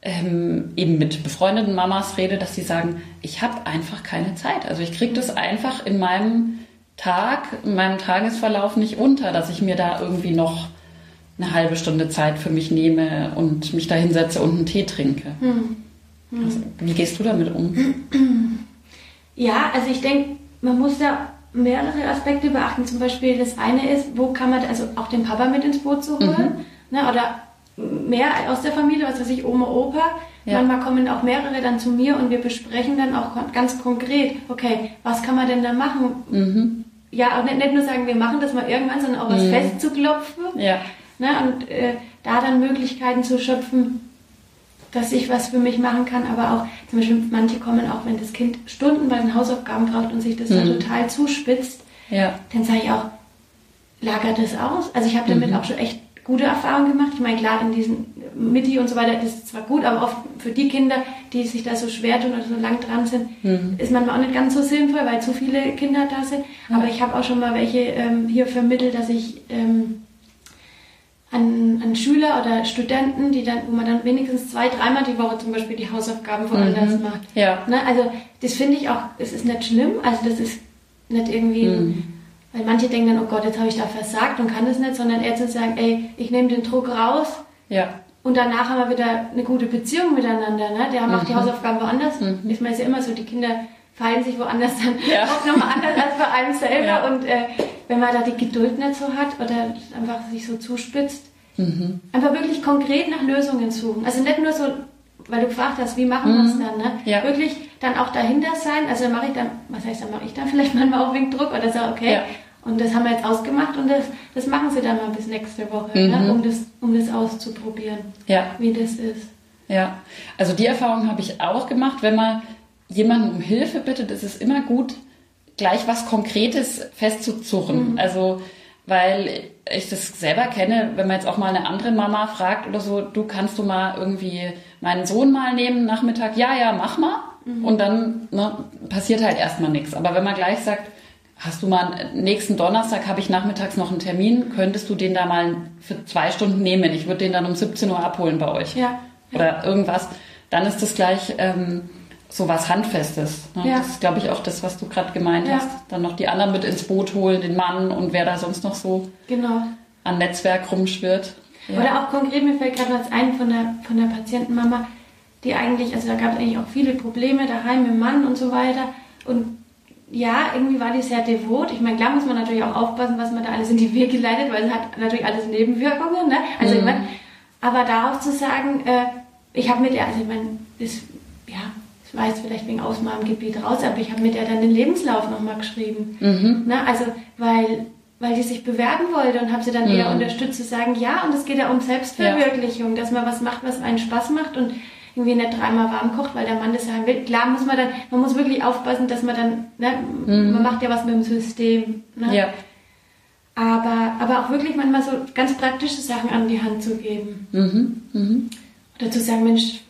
ähm, eben mit befreundeten Mamas rede, dass sie sagen, ich habe einfach keine Zeit. Also ich kriege das einfach in meinem Tag, in meinem Tagesverlauf nicht unter, dass ich mir da irgendwie noch eine halbe Stunde Zeit für mich nehme und mich da hinsetze und einen Tee trinke. Hm. Hm. Also, wie gehst du damit um? Ja, also ich denke, man muss da mehrere Aspekte beachten. Zum Beispiel das eine ist, wo kann man also auch den Papa mit ins Boot zu holen, mhm. ne, oder mehr aus der Familie, was weiß ich, Oma, Opa. Ja. Manchmal kommen auch mehrere dann zu mir und wir besprechen dann auch ganz konkret, okay, was kann man denn da machen? Mhm. Ja, auch nicht, nicht, nur sagen, wir machen das mal irgendwann, sondern auch was mhm. festzuklopfen. Ja. Ne, und äh, da dann Möglichkeiten zu schöpfen, dass ich was für mich machen kann, aber auch zum Beispiel manche kommen auch, wenn das Kind Stunden bei den Hausaufgaben braucht und sich das mhm. dann total zuspitzt, ja. dann sage ich auch, lagert das aus. Also ich habe damit mhm. auch schon echt gute Erfahrungen gemacht. Ich meine, klar, in diesen Mitti und so weiter, das ist zwar gut, aber oft für die Kinder, die sich da so schwer tun oder so lang dran sind, mhm. ist manchmal auch nicht ganz so sinnvoll, weil zu viele Kinder da sind. Aber ich habe auch schon mal welche ähm, hier vermittelt, dass ich ähm, an, an Schüler oder Studenten, die dann, wo man dann wenigstens zwei, dreimal die Woche zum Beispiel die Hausaufgaben woanders mhm. macht. Ja. Ne? Also das finde ich auch, es ist nicht schlimm, also das ist nicht irgendwie, mhm. weil manche denken dann, oh Gott, jetzt habe ich da versagt und kann das nicht, sondern eher zu sagen, ey, ich nehme den Druck raus. Ja. Und danach haben wir wieder eine gute Beziehung miteinander. Ne? Der macht mhm. die Hausaufgaben woanders. Ich meine, es ist ja immer so, die Kinder fallen sich woanders dann ja. auch nochmal anders als bei einem selber. Ja. Und äh, wenn man da die Geduld nicht so hat oder einfach sich so zuspitzt, mhm. einfach wirklich konkret nach Lösungen suchen. Also nicht nur so, weil du gefragt hast, wie machen wir es mhm. dann, ne? Ja. Wirklich dann auch dahinter sein. Also mache ich dann, was heißt dann mache ich dann vielleicht manchmal auch wegen Druck oder so, okay. Und das haben wir jetzt ausgemacht und das, das machen sie dann mal bis nächste Woche, ne? mhm. ne? um, das, um das auszuprobieren, ja. wie das ist. Ja, also die Erfahrung habe ich auch gemacht, wenn man jemanden um Hilfe bittet, ist es immer gut, gleich was Konkretes festzuzurren. Mhm. Also, weil ich das selber kenne, wenn man jetzt auch mal eine andere Mama fragt oder so, du kannst du mal irgendwie meinen Sohn mal nehmen Nachmittag, ja, ja, mach mal. Mhm. Und dann ne, passiert halt erstmal nichts. Aber wenn man gleich sagt, hast du mal nächsten Donnerstag habe ich nachmittags noch einen Termin, könntest du den da mal für zwei Stunden nehmen? Ich würde den dann um 17 Uhr abholen bei euch. Ja. Oder irgendwas. Dann ist das gleich ähm, so was Handfestes. Ne? Ja. Das ist, glaube ich, auch das, was du gerade gemeint ja. hast. Dann noch die anderen mit ins Boot holen, den Mann und wer da sonst noch so genau. an Netzwerk rumschwirrt. Ja. Oder auch konkret, mir fällt gerade was ein von der, von der Patientenmama, die eigentlich, also da gab es eigentlich auch viele Probleme daheim mit dem Mann und so weiter. Und ja, irgendwie war die sehr devot. Ich meine, klar muss man natürlich auch aufpassen, was man da alles in die Wege leitet, weil es hat natürlich alles Nebenwirkungen. Ne? Also mhm. ich mein, aber da auch zu sagen, äh, ich habe mit ihr, also ich meine, das, ja, war jetzt vielleicht wegen aus meinem Gebiet raus, aber ich habe mit der dann den Lebenslauf nochmal geschrieben. Mhm. Na, also, weil, weil die sich bewerben wollte und habe sie dann mhm. eher unterstützt zu sagen, ja, und es geht ja um Selbstverwirklichung, ja. dass man was macht, was einen Spaß macht und irgendwie nicht dreimal warm kocht, weil der Mann das sagen will. Klar muss man dann, man muss wirklich aufpassen, dass man dann, ne, mhm. man macht ja was mit dem System. Ne? Ja. Aber, aber auch wirklich manchmal so ganz praktische Sachen an die Hand zu geben. Mhm. Mhm. Oder zu sagen, Mensch,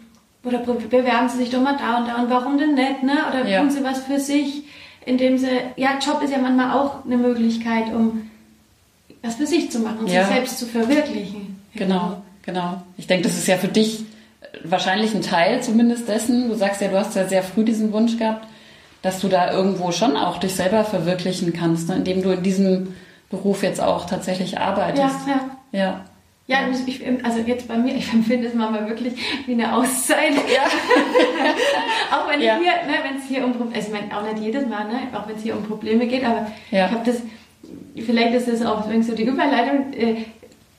oder bewerben Sie sich doch mal da und da und warum denn nicht, ne? Oder tun Sie was für sich, indem Sie, ja, Job ist ja manchmal auch eine Möglichkeit, um was für sich zu machen, sich selbst zu verwirklichen. Genau, genau. Ich denke, das ist ja für dich wahrscheinlich ein Teil zumindest dessen. Du sagst ja, du hast ja sehr früh diesen Wunsch gehabt, dass du da irgendwo schon auch dich selber verwirklichen kannst, ne? indem du in diesem Beruf jetzt auch tatsächlich arbeitest. Ja, ja. ja. Ja, ich, also jetzt bei mir, ich empfinde es manchmal wirklich wie eine Auszeit. Ja. <laughs> auch wenn ja. hier, ne, wenn es hier um Probleme, also ich meine auch nicht jedes Mal, ne, auch wenn es hier um Probleme geht, aber ja. ich habe das, vielleicht ist das auch so die Überleitung, äh,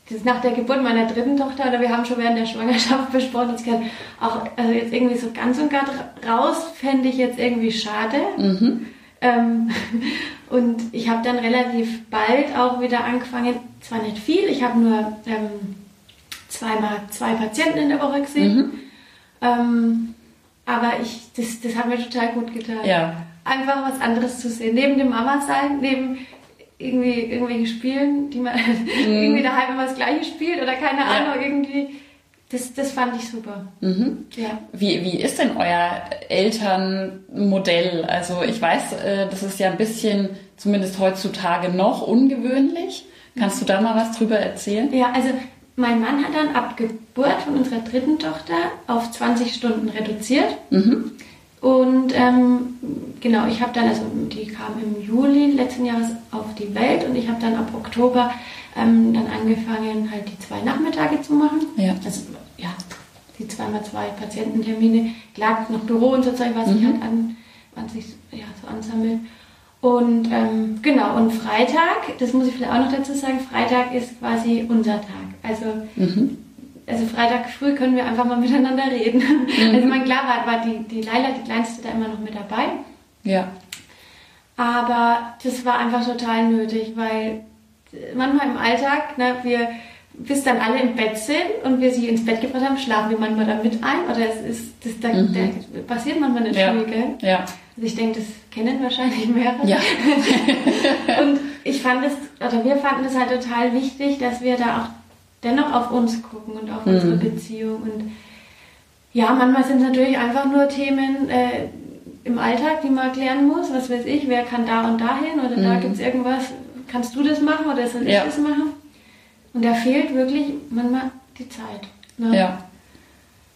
das ist nach der Geburt meiner dritten Tochter, oder wir haben schon während der Schwangerschaft <laughs> besprochen, das kann auch, also jetzt irgendwie so ganz und gar raus, fände ich jetzt irgendwie schade. Mhm. Ähm, <laughs> und ich habe dann relativ bald auch wieder angefangen, zwar nicht viel, ich habe nur ähm, zweimal zwei Patienten in der Woche gesehen, mhm. ähm, aber ich, das, das hat mir total gut getan. Ja. Einfach was anderes zu sehen. Neben dem Mama sein, neben irgendwie irgendwelche Spielen, die man mhm. <laughs> irgendwie daheim immer das gleiche spielt oder keine ja. Ahnung, irgendwie das, das fand ich super. Mhm. Ja. Wie, wie ist denn euer Elternmodell? Also ich weiß, äh, das ist ja ein bisschen, zumindest heutzutage noch ungewöhnlich. Kannst du da mal was drüber erzählen? Ja, also mein Mann hat dann ab Geburt von unserer dritten Tochter auf 20 Stunden reduziert. Mhm. Und ähm, genau, ich habe dann, also die kam im Juli letzten Jahres auf die Welt und ich habe dann ab Oktober ähm, dann angefangen, halt die zwei Nachmittage zu machen. Ja. Also ja, die zweimal zwei Patiententermine. Klar, noch Büro und so Zeug, was Mhm. ich halt an, an sich ja, so ansammelt. Und ähm, genau, und Freitag, das muss ich vielleicht auch noch dazu sagen, Freitag ist quasi unser Tag. Also Mhm. also Freitag früh können wir einfach mal <laughs> miteinander reden. Mhm. Also mein klar war, war die, die Laila, die Kleinste, da immer noch mit dabei. Ja. Aber das war einfach total nötig, weil manchmal im Alltag, ne, wir bis dann alle im Bett sind und wir sie ins Bett gebracht haben, schlafen wir manchmal da mit ein. Oder es ist, das, da, Mhm. da passiert manchmal nicht Ja. viel, gell? Ja. Also ich denke, das kennen wahrscheinlich mehrere. Ja. <laughs> Und ich fand es, oder wir fanden es halt total wichtig, dass wir da auch dennoch auf uns gucken und auf unsere Beziehung. Und ja, manchmal sind es natürlich einfach nur Themen äh, im Alltag, die man klären muss. Was weiß ich, wer kann da und dahin oder da gibt es irgendwas, kannst du das machen oder soll Ja. ich das machen? Und da fehlt wirklich manchmal die Zeit. Ne? Ja.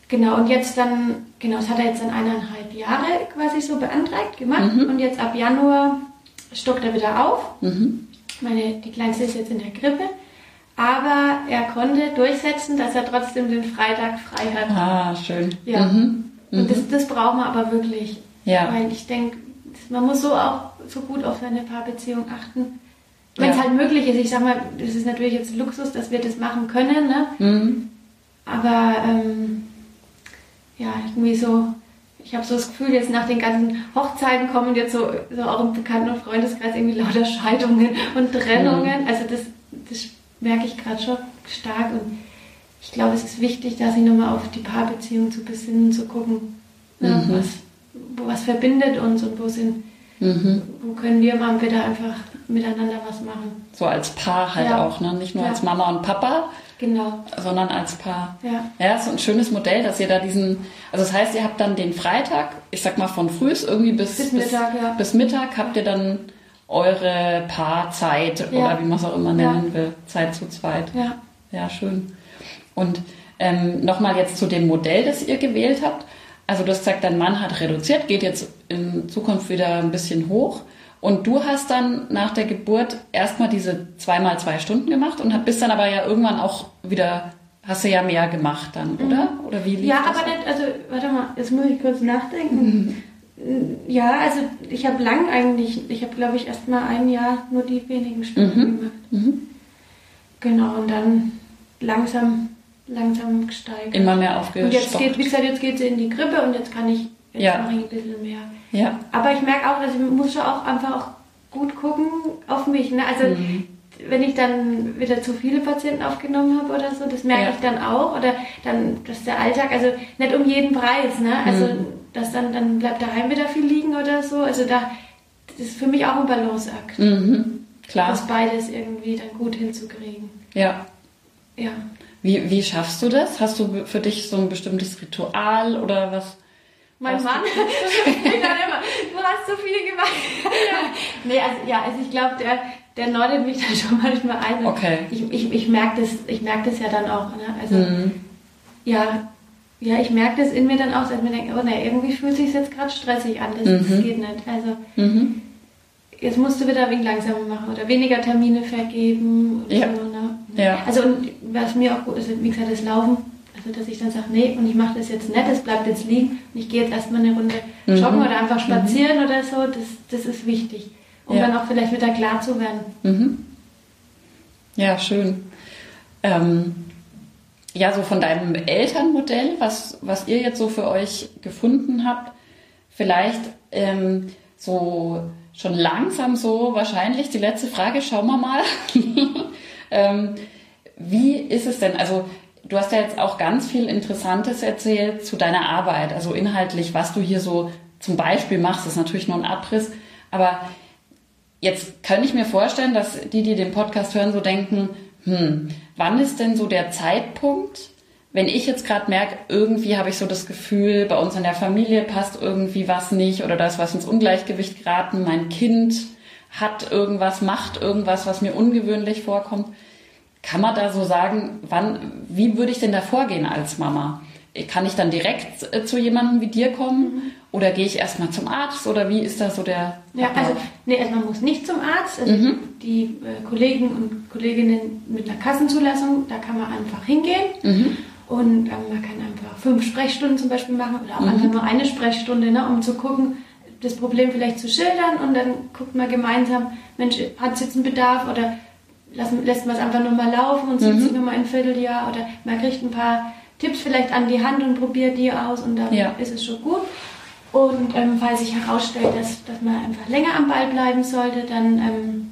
Genau, und jetzt dann, genau, das hat er jetzt dann eineinhalb Jahre quasi so beantragt gemacht. Mhm. Und jetzt ab Januar stockt er wieder auf. Mhm. Meine, die Kleinste ist jetzt in der Krippe. Aber er konnte durchsetzen, dass er trotzdem den Freitag frei hat. Ah, schön. Ja. Mhm. Und das, das braucht man aber wirklich. Ja. Weil ich denke, man muss so auch so gut auf seine Paarbeziehung achten. Wenn es Ja. halt möglich ist. Ich sag mal, das ist natürlich jetzt Luxus, dass wir das machen können. Ne? Mhm. Aber ähm, ja, irgendwie so, ich habe so das Gefühl, jetzt nach den ganzen Hochzeiten kommen jetzt so, so auch im Bekannten- und Freundeskreis irgendwie lauter Scheidungen und Trennungen. Also das, das merke ich gerade schon stark und ich glaube, es ist wichtig, da sich nochmal auf die Paarbeziehung zu besinnen, zu gucken, ne, was, wo, was verbindet uns und wo sind, Mhm. wo können wir mal wieder einfach miteinander was machen. So als Paar halt Ja. auch, ne? Nicht nur Ja. als Mama und Papa, Genau, sondern als Paar. ja. Ja, ist so ein schönes Modell, dass ihr da diesen, also das heißt, ihr habt dann den Freitag, ich sag mal von frühs irgendwie bis, Bis Mittag, ja. bis Mittag habt ihr dann eure Paarzeit Ja. oder wie man es auch immer nennen will, Zeit zu zweit. Ja. Ja, schön. Und ähm, nochmal jetzt zu dem Modell, das ihr gewählt habt. Also du hast gesagt, dein Mann hat reduziert, geht jetzt in Zukunft wieder ein bisschen hoch. Und du hast dann nach der Geburt erstmal diese zweimal zwei Stunden gemacht und bist dann aber ja irgendwann auch wieder, hast du ja mehr gemacht dann, oder? Oder wie lief Mhm. Ja, aber nicht, also warte mal, jetzt muss ich kurz nachdenken. Ja, also ich habe lang eigentlich, ich habe glaube ich erst mal ein Jahr nur die wenigen Stunden gemacht. Mhm. Genau, und dann langsam, langsam gesteigert. Immer mehr und aufgestockt. jetzt geht, wie gesagt, jetzt geht sie in die Krippe und jetzt kann ich, jetzt Ja. mache ich ein bisschen mehr. Ja. Aber ich merke auch, also ich muss schon auch einfach auch gut gucken auf mich. Ne? Also Mhm. wenn ich dann wieder zu viele Patienten aufgenommen habe oder so, das merke Ja. ich dann auch. Oder dann, dass der Alltag, also nicht um jeden Preis, ne? Also Mhm. dass dann, dann bleibt daheim wieder viel liegen oder so. Also da das ist für mich auch ein Balanceakt. Mhm. Klar. Das beides irgendwie dann gut hinzukriegen. Ja. Ja. Wie, wie schaffst du das? Hast du für dich so ein bestimmtes Ritual oder was? Mein Was Mann, <laughs> dann immer, du hast so viel gemacht. <laughs> nee, also ja, also ich glaube, der, der nordet mich dann schon manchmal ein. Okay. Ich, ich, ich merke das, ich merk das ja dann auch. Ne? Also Mhm. ja, ja, ich merke das in mir dann auch, dass ich mir denke, oh ne, irgendwie fühlt sich jetzt gerade stressig an. Das, das geht nicht. Also Mhm. jetzt musst du wieder ein wenig langsamer machen oder weniger Termine vergeben. Ja. So, ne? Ja. Also und was mir auch gut ist, wie gesagt, das Laufen. Also dass ich dann sage, nee, und ich mache das jetzt nicht, das bleibt jetzt liegen und ich gehe jetzt erstmal eine Runde Mhm. joggen oder einfach spazieren oder so, das, das ist wichtig. Um Ja. dann auch vielleicht wieder klar zu werden. Mhm. Ja, schön. Ähm, ja, so von deinem Elternmodell, was, was ihr jetzt so für euch gefunden habt, vielleicht ähm, so schon langsam so wahrscheinlich die letzte Frage, schauen wir mal. <laughs> ähm, wie ist es denn, also du hast ja jetzt auch ganz viel Interessantes erzählt zu deiner Arbeit, also inhaltlich, was du hier so zum Beispiel machst, ist natürlich nur ein Abriss, aber Jetzt kann ich mir vorstellen, dass die, die den Podcast hören, so denken, hm, wann ist denn so der Zeitpunkt, wenn ich jetzt gerade merke, irgendwie habe ich so das Gefühl, bei uns in der Familie passt irgendwie was nicht oder da ist was ins Ungleichgewicht geraten, mein Kind hat irgendwas, macht irgendwas, was mir ungewöhnlich vorkommt. Kann man da so sagen, wann, wie würde ich denn da vorgehen als Mama? Kann ich dann direkt äh, zu jemandem wie dir kommen? Oder gehe ich erstmal zum Arzt oder wie ist da so der. Ja, also nee, erstmal muss nicht zum Arzt. Also mhm. die äh, Kollegen und Kolleginnen mit einer Kassenzulassung, da kann man einfach hingehen. Mhm. Und ähm, man kann einfach fünf Sprechstunden zum Beispiel machen oder auch mhm. einfach nur eine Sprechstunde, ne, um zu gucken, das Problem vielleicht zu schildern und dann guckt man gemeinsam, Mensch, hat es jetzt einen Bedarf oder lassen, lässt man es einfach nur mal laufen und sieht mhm. sich nochmal ein Vierteljahr oder man kriegt ein paar Tipps vielleicht an die Hand und probiert die aus und dann ja. ist es schon gut. Und ähm, falls sich herausstellt, dass, dass man einfach länger am Ball bleiben sollte, dann, ähm,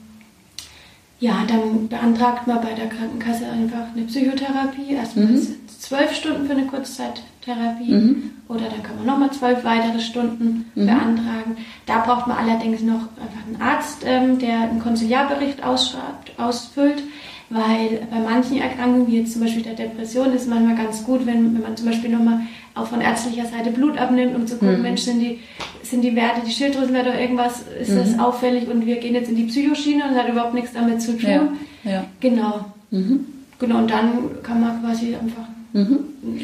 ja, dann beantragt man bei der Krankenkasse einfach eine Psychotherapie. Erstmal mhm. Zwölf Stunden für eine Kurzzeittherapie mhm. oder dann kann man nochmal zwölf weitere Stunden mhm. beantragen. Da braucht man allerdings noch einfach einen Arzt, ähm, der einen Konsiliarbericht ausfüllt weil bei manchen Erkrankungen, wie jetzt zum Beispiel der Depression, ist es manchmal ganz gut, wenn, wenn man zum Beispiel nochmal auch von ärztlicher Seite Blut abnimmt, um zu gucken, mhm. Mensch, sind die, sind die Werte, die Schilddrüsenwerte oder irgendwas, ist mhm. das auffällig und wir gehen jetzt in die Psychoschiene und hat überhaupt nichts damit zu tun. Ja. ja. Genau. Mhm. Genau, und dann kann man quasi einfach mhm.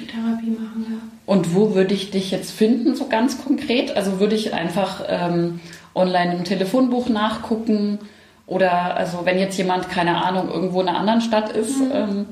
Therapie machen, ja. Und wo würde ich dich jetzt finden, so ganz konkret? Also würde ich einfach ähm, online im Telefonbuch nachgucken? Oder also wenn jetzt jemand, keine Ahnung, irgendwo in einer anderen Stadt ist. Mhm. Ähm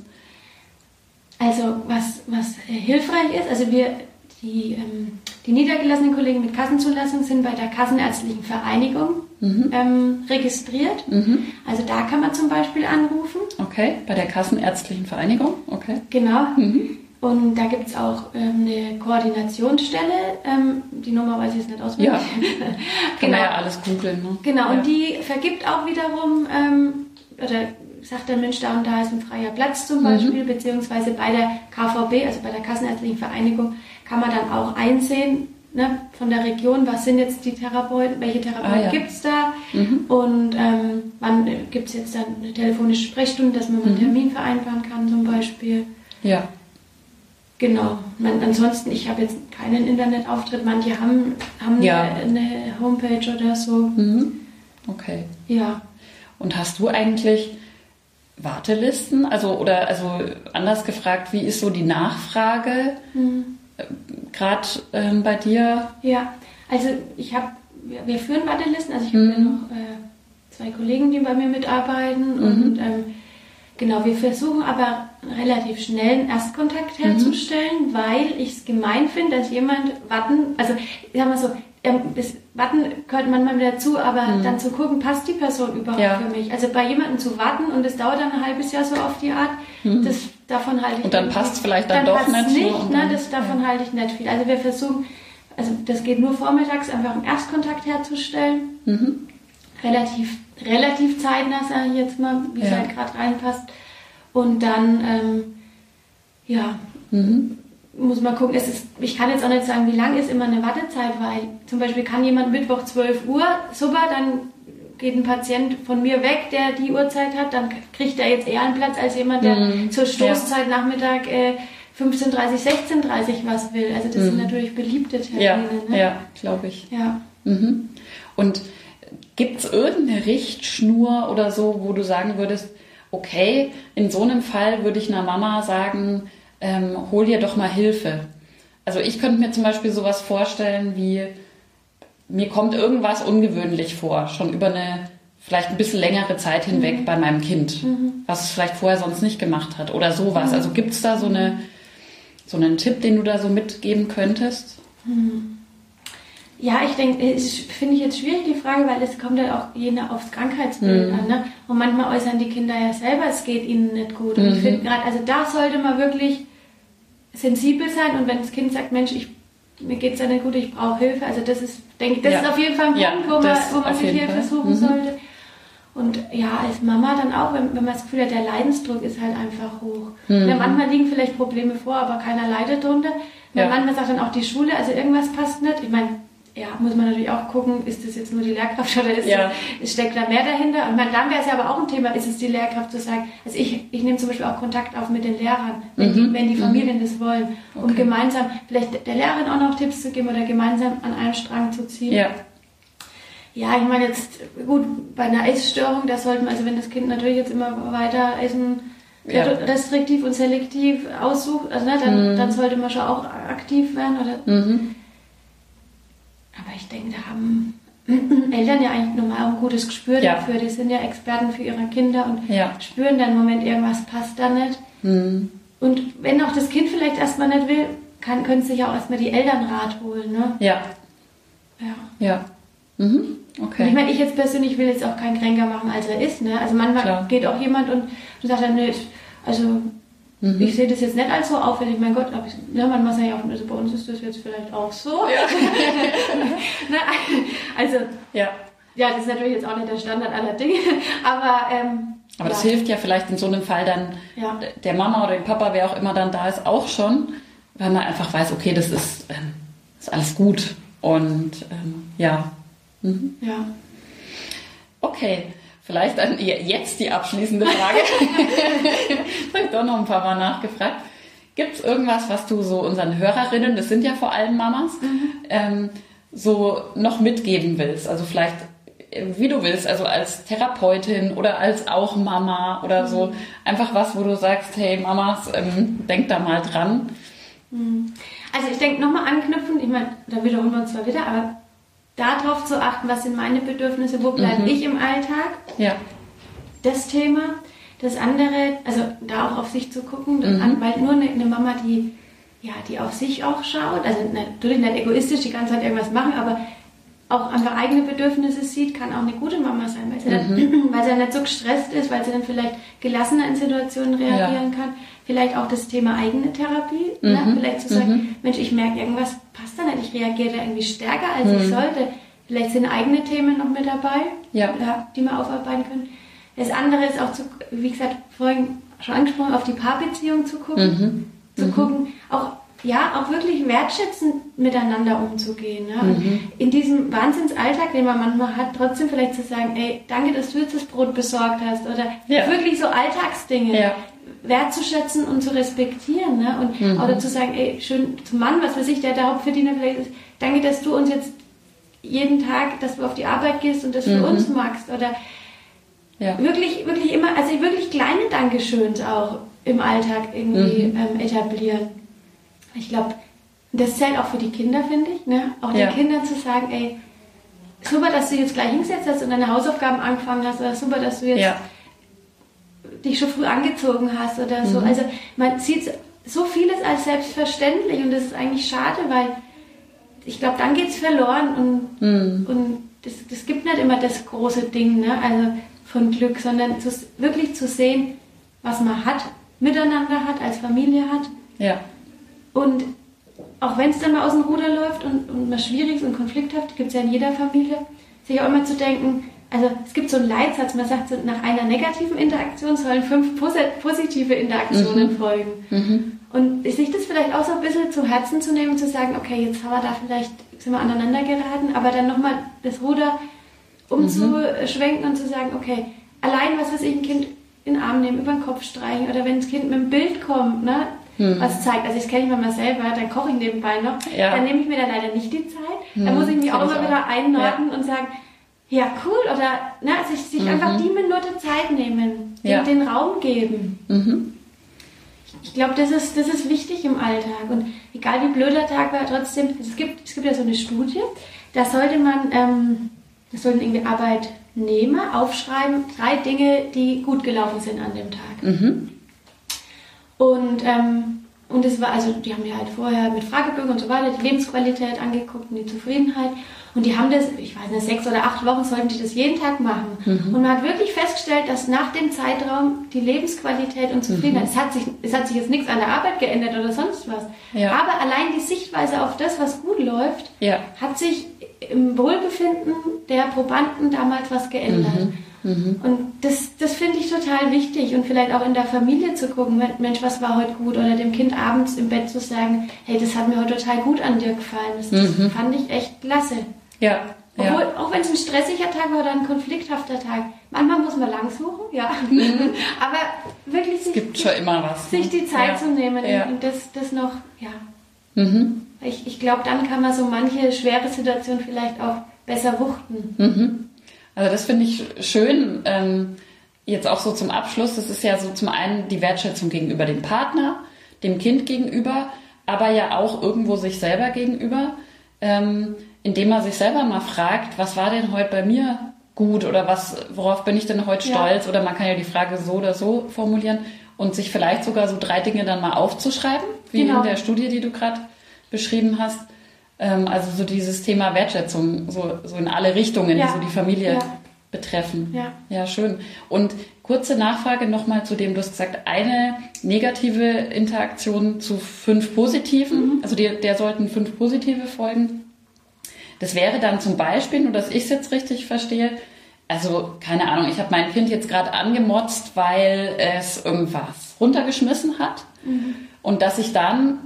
also was, was hilfreich ist, also wir, die, ähm, die niedergelassenen Kollegen mit Kassenzulassung sind bei der Kassenärztlichen Vereinigung mhm. ähm, registriert. Mhm. Also da kann man zum Beispiel anrufen. Okay, bei der Kassenärztlichen Vereinigung, okay. Genau. Mhm. Und da gibt es auch ähm, eine Koordinationsstelle, ähm, die Nummer weiß ich jetzt nicht auswendig. Ja, <laughs> genau. ja alles googeln. Ne? Genau, ja. und die vergibt auch wiederum, ähm, oder sagt der Mensch, da und da ist ein freier Platz zum Beispiel, mhm. beziehungsweise bei der KVB, also bei der Kassenärztlichen Vereinigung, kann man dann auch einsehen, ne, von der Region, was sind jetzt die Therapeuten, welche Therapeuten ah, ja. gibt es da mhm. und ähm, wann gibt es jetzt dann eine telefonische Sprechstunde, dass man mhm. einen Termin vereinbaren kann zum Beispiel. Ja. Genau. Man, ansonsten, ich habe jetzt keinen Internetauftritt. Manche haben, haben ja. eine, eine, Homepage oder so. Mhm. Okay. Ja. Und hast du eigentlich Wartelisten? Also, oder also anders gefragt, wie ist so die Nachfrage mhm. Gerade ähm, bei dir? Ja, also ich habe, wir, wir, führen Wartelisten, also ich habe mhm. ja noch äh, zwei Kollegen, die bei mir mitarbeiten mhm. und ähm, Genau, wir versuchen aber relativ schnell einen Erstkontakt mhm. herzustellen, weil ich es gemein finde, dass jemand warten, also ich sag mal so, ähm, das Warten gehört manchmal wieder zu, aber mhm. dann zu gucken, passt die Person überhaupt ja. für mich? Also bei jemandem zu warten und es dauert dann ein halbes Jahr so auf die Art, mhm. das davon halte ich Und dann passt es vielleicht dann, dann doch nicht. nicht ne, das, davon ja. halte ich nicht viel. Also wir versuchen, also das geht nur vormittags, einfach einen Erstkontakt herzustellen. Mhm. Relativ relativ zeitnah, sage ich jetzt mal, wie es halt gerade reinpasst. Und dann, ähm, ja, mhm. Muss man gucken, ist, ich kann jetzt auch nicht sagen, wie lang ist immer eine Wartezeit, weil zum Beispiel kann jemand Mittwoch 12 Uhr, super, dann geht ein Patient von mir weg, der die Uhrzeit hat, dann kriegt er jetzt eher einen Platz als jemand, der mhm. zur Stoßzeit ja. Nachmittag äh, 15.30, 16.30 was will. Also das mhm. sind natürlich beliebte Termine. Ja, ne? ja glaube ich. Ja. Mhm. Und Gibt es irgendeine Richtschnur oder so, wo du sagen würdest, okay, in so einem Fall würde ich einer Mama sagen, ähm, hol dir doch mal Hilfe. Also ich könnte mir zum Beispiel sowas vorstellen wie, mir kommt irgendwas ungewöhnlich vor, schon über eine vielleicht ein bisschen längere Zeit hinweg mhm. bei meinem Kind, mhm. was es vielleicht vorher sonst nicht gemacht hat oder sowas. Mhm. Also gibt es da so, eine, so einen Tipp, den du da so mitgeben könntest? Mhm. Ja, ich denke, es finde ich jetzt schwierig die Frage, weil es kommt ja auch je nach aufs Krankheitsbild mhm. an. Ne? Und manchmal äußern die Kinder ja selber, es geht ihnen nicht gut. Und mhm. ich finde gerade, also da sollte man wirklich sensibel sein und wenn das Kind sagt, Mensch, ich, mir geht es ja nicht gut, ich brauche Hilfe, also das ist, denke ich, das ja. ist auf jeden Fall ein Punkt, ja, wo man, wo man sich Hilfe Fall. suchen mhm. sollte. Und ja, als Mama dann auch, wenn, wenn man das Gefühl hat, der Leidensdruck ist halt einfach hoch. Mhm. Ja, manchmal liegen vielleicht Probleme vor, aber keiner leidet drunter. Ja. Manchmal sagt dann auch die Schule, also irgendwas passt nicht. Ich meine, ja, muss man natürlich auch gucken, ist das jetzt nur die Lehrkraft oder ist ja. das, steckt da mehr dahinter? Und dann wäre es ja aber auch ein Thema, ist es die Lehrkraft zu sagen, also ich, ich nehme zum Beispiel auch Kontakt auf mit den Lehrern, wenn, mhm. die, wenn die mhm. Familien mhm. das wollen, um okay. gemeinsam vielleicht der Lehrerin auch noch Tipps zu geben oder gemeinsam an einem Strang zu ziehen. Ja. Ja, ich meine jetzt, gut, bei einer Essstörung, da sollte man, also wenn das Kind natürlich jetzt immer weiter essen, ja. restriktiv und selektiv aussucht, also ne, dann, mhm. dann sollte man schon auch aktiv werden oder... Mhm ich denke, da haben <clears throat> Eltern ja eigentlich normal ein gutes Gespür Ja. dafür. Die sind ja Experten für ihre Kinder und Ja. spüren dann im Moment, irgendwas passt da nicht. Mhm. Und wenn auch das Kind vielleicht erstmal nicht will, kann, können sich auch erstmal die Eltern Rat holen. Ne? Ja, Ja. ja. Mhm. Und Ich Okay. meine, ich jetzt persönlich will jetzt auch keinen kränker machen, als er ist. Ne? Also manchmal Klar. geht auch jemand und, sagt dann, nee, also Mhm. ich sehe das jetzt nicht als so auffällig. Mein Gott, aber ich, ja, manchmal sage ich auch, also bei uns ist das jetzt vielleicht auch so. <laughs> Ne? also Ja. ja, das ist natürlich jetzt auch nicht der Standard aller Dinge, <laughs> aber ähm, Aber das ja. hilft ja vielleicht in so einem Fall dann Ja. der Mama oder dem Papa, wer auch immer dann da ist, auch schon, weil man einfach weiß, okay, das ist, ähm, ist alles gut. Und ähm, ja. Mhm. Ja. Okay, vielleicht dann je- jetzt die abschließende Frage. <laughs> ich habe doch noch ein paar Mal nachgefragt. Gibt es irgendwas, was du so unseren Hörerinnen, das sind ja vor allem Mamas, ähm, so noch mitgeben willst? Also vielleicht, äh, wie du willst, also als Therapeutin oder als auch Mama oder so. Einfach was, wo du sagst, hey Mamas, ähm, denk da mal dran. Also ich denke nochmal anknüpfen, ich meine, da wiederholen wir uns zwar wieder, aber darauf zu achten, was sind meine Bedürfnisse, wo bleibe Mhm. ich im Alltag, Ja, das Thema. Das andere, also da auch auf sich zu gucken, Mhm. weil nur eine, eine Mama, die, ja, die auf sich auch schaut, also natürlich nicht egoistisch die ganze Zeit irgendwas machen, aber auch einfach eigene Bedürfnisse sieht, kann auch eine gute Mama sein, weil sie, Mhm. dann, <clears throat> weil sie dann nicht so gestresst ist, weil sie dann vielleicht gelassener in Situationen reagieren kann. Vielleicht auch das Thema eigene Therapie, ne? Mhm. vielleicht zu sagen, Mensch, ich merke, irgendwas passt da nicht, ich reagiere da irgendwie stärker, als ich sollte. Vielleicht sind eigene Themen noch mit dabei, Ja. die wir aufarbeiten können. Das andere ist auch, zu, wie gesagt, vorhin schon angesprochen, auf die Paarbeziehung zu gucken. Zu gucken, auch, ja, auch wirklich wertschätzend miteinander umzugehen. Ne? Und in diesem Wahnsinnsalltag, den man manchmal hat, trotzdem vielleicht zu sagen, ey, danke, dass du jetzt das Brot besorgt hast. Oder Ja. wirklich so Alltagsdinge Ja. Wertzuschätzen und zu respektieren. Ne? Und Mhm. oder zu sagen, ey, schön zum Mann, was weiß ich, der der Hauptverdiener vielleicht ist, danke, dass du uns jetzt jeden Tag, dass du auf die Arbeit gehst und das für Mhm. uns magst. Oder ja. wirklich, wirklich immer, also wirklich kleine Dankeschöns auch im Alltag irgendwie Mhm. ähm, etablieren. Ich glaube, das zählt auch für die Kinder, finde ich. Ne? Auch Ja. den Kindern zu sagen, ey, super, dass du jetzt gleich hingesetzt hast und deine Hausaufgaben angefangen hast, oder super, dass du jetzt Ja. Dich schon früh angezogen hast oder Mhm. so. Also man sieht so vieles als selbstverständlich und das ist eigentlich schade, weil ich glaube, dann geht es verloren und, Mhm. und das, das gibt nicht immer das große Ding, ne? also von Glück, sondern zu, wirklich zu sehen, was man hat, miteinander hat, als Familie hat Ja. und auch wenn es dann mal aus dem Ruder läuft und, und mal schwierig ist und konflikthaft, gibt es ja in jeder Familie, sich auch immer zu denken, also es gibt so einen Leitsatz, man sagt nach einer negativen Interaktion sollen fünf posi- positive Interaktionen folgen. Und sich das vielleicht auch so ein bisschen zu Herzen zu nehmen und zu sagen, okay, jetzt haben wir da vielleicht, sind wir aneinander geraten, aber dann nochmal das Ruder umzuschwenken und zu sagen, okay, allein was weiß ich, ein Kind in den Arm nehmen, über den Kopf streichen oder wenn das Kind mit einem Bild kommt, ne, was zeigt, also das kenne ich mal selber, dann koche ich nebenbei noch, Ja. dann nehme ich mir da leider nicht die Zeit, dann muss ich mich auch immer wieder einnorden und sagen, ja cool, oder ne, sich, sich einfach die Minute Zeit nehmen, Ja. den Raum geben. Mhm. Ich glaube, das ist, das ist wichtig im Alltag. Und egal wie blöd der Tag war, trotzdem, es gibt, es gibt ja so eine Studie, da sollte man, ähm, das sollten irgendwie Arbeitnehmer aufschreiben, drei Dinge, die gut gelaufen sind an dem Tag. Mhm. Und, ähm, und es war, also die haben ja halt vorher mit Fragebögen und so weiter die Lebensqualität angeguckt und die Zufriedenheit. Und die haben das, ich weiß nicht, sechs oder acht Wochen sollten die das jeden Tag machen. Mhm. Und man hat wirklich festgestellt, dass nach dem Zeitraum die Lebensqualität und Zufriedenheit, es, hat sich, es hat sich jetzt nichts an der Arbeit geändert oder sonst was. Ja. Aber allein die Sichtweise auf das, was gut läuft, Ja. hat sich im Wohlbefinden der Probanden damals was geändert. Und das, das finde ich total wichtig und vielleicht auch in der Familie zu gucken, Men- Mensch, was war heute gut? Oder dem Kind abends im Bett zu sagen, hey, das hat mir heute total gut an dir gefallen. Das, das fand ich echt klasse. Ja. Obwohl, Ja. auch wenn es ein stressiger Tag war oder ein konflikthafter Tag, manchmal muss man lang suchen, ja. <laughs> Aber wirklich sich, Gibt schon immer was. sich ne? die Zeit ja. zu nehmen Ja. und das, das noch, ja. Mhm. Ich, ich glaube, dann kann man so manche schwere Situation vielleicht auch besser wuchten. Also das finde ich schön. Ähm, jetzt auch so zum Abschluss. Das ist ja so zum einen die Wertschätzung gegenüber dem Partner, dem Kind gegenüber, aber ja auch irgendwo sich selber gegenüber. Ähm, indem man sich selber mal fragt, was war denn heute bei mir gut oder was, worauf bin ich denn heute stolz? Ja. Oder man kann ja die Frage so oder so formulieren und sich vielleicht sogar so drei Dinge dann mal aufzuschreiben, wie genau. in der Studie, die du gerade beschrieben hast. Ähm, also so dieses Thema Wertschätzung, so, so in alle Richtungen, ja. die so die Familie ja. betreffen. Ja. ja, schön. Und kurze Nachfrage nochmal zu dem, du hast gesagt, eine negative Interaktion zu fünf positiven, mhm. also der, der sollten fünf positive folgen. Das wäre dann zum Beispiel, nur dass ich es jetzt richtig verstehe, also keine Ahnung, ich habe mein Kind jetzt gerade angemotzt, weil es irgendwas runtergeschmissen hat. Mhm. Und dass ich dann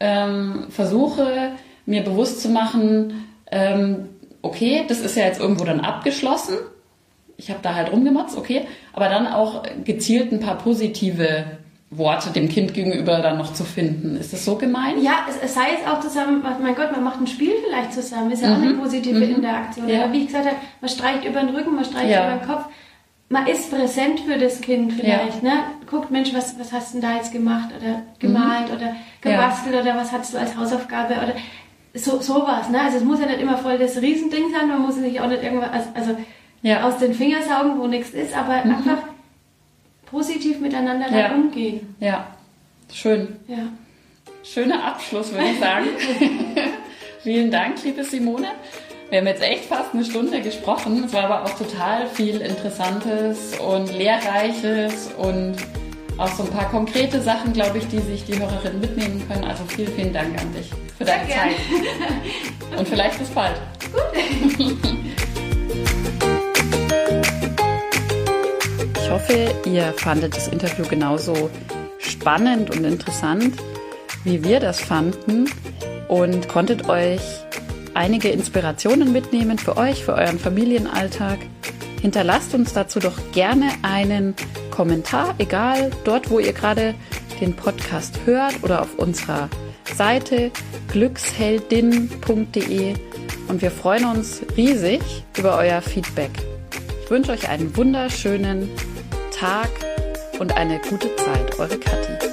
ähm, versuche, mir bewusst zu machen, ähm, okay, das ist ja jetzt irgendwo dann abgeschlossen. Ich habe da halt rumgemotzt, okay, aber dann auch gezielt ein paar positive Worte dem Kind gegenüber dann noch zu finden. Ist das so gemeint? Ja, es, es sei es auch zusammen, mein Gott, man macht ein Spiel vielleicht zusammen, ist ja mhm. auch eine positive mhm. Interaktion. Ja. Aber wie ich gesagt habe, man streicht über den Rücken, man streicht ja. über den Kopf. Man ist präsent für das Kind vielleicht, ja. ne? Guckt, Mensch, was, was hast du denn da jetzt gemacht oder gemalt mhm. oder gebastelt oder was hast du als Hausaufgabe oder so, sowas, ne? Also es muss ja nicht immer voll das Riesending sein, man muss sich auch nicht irgendwas, also, also aus den Fingern saugen, wo nichts ist, aber mhm. einfach positiv miteinander ja. umgehen. Ja, schön. Ja. Schöner Abschluss, würde ich sagen. <laughs> Vielen Dank, liebe Simone. Wir haben jetzt echt fast eine Stunde gesprochen. Es war aber auch total viel Interessantes und Lehrreiches und auch so ein paar konkrete Sachen, glaube ich, die sich die Hörerinnen mitnehmen können. Also vielen, vielen Dank an dich für deine Sehr Zeit. Und vielleicht bis bald. Gut. <laughs> hoffe, ihr fandet das Interview genauso spannend und interessant, wie wir das fanden und konntet euch einige Inspirationen mitnehmen für euch, für euren Familienalltag. Hinterlasst uns dazu doch gerne einen Kommentar, egal dort, wo ihr gerade den Podcast hört oder auf unserer Seite glücksheldin.de und wir freuen uns riesig über euer Feedback. Ich wünsche euch einen wunderschönen Tag und eine gute Zeit. Eure Kathi.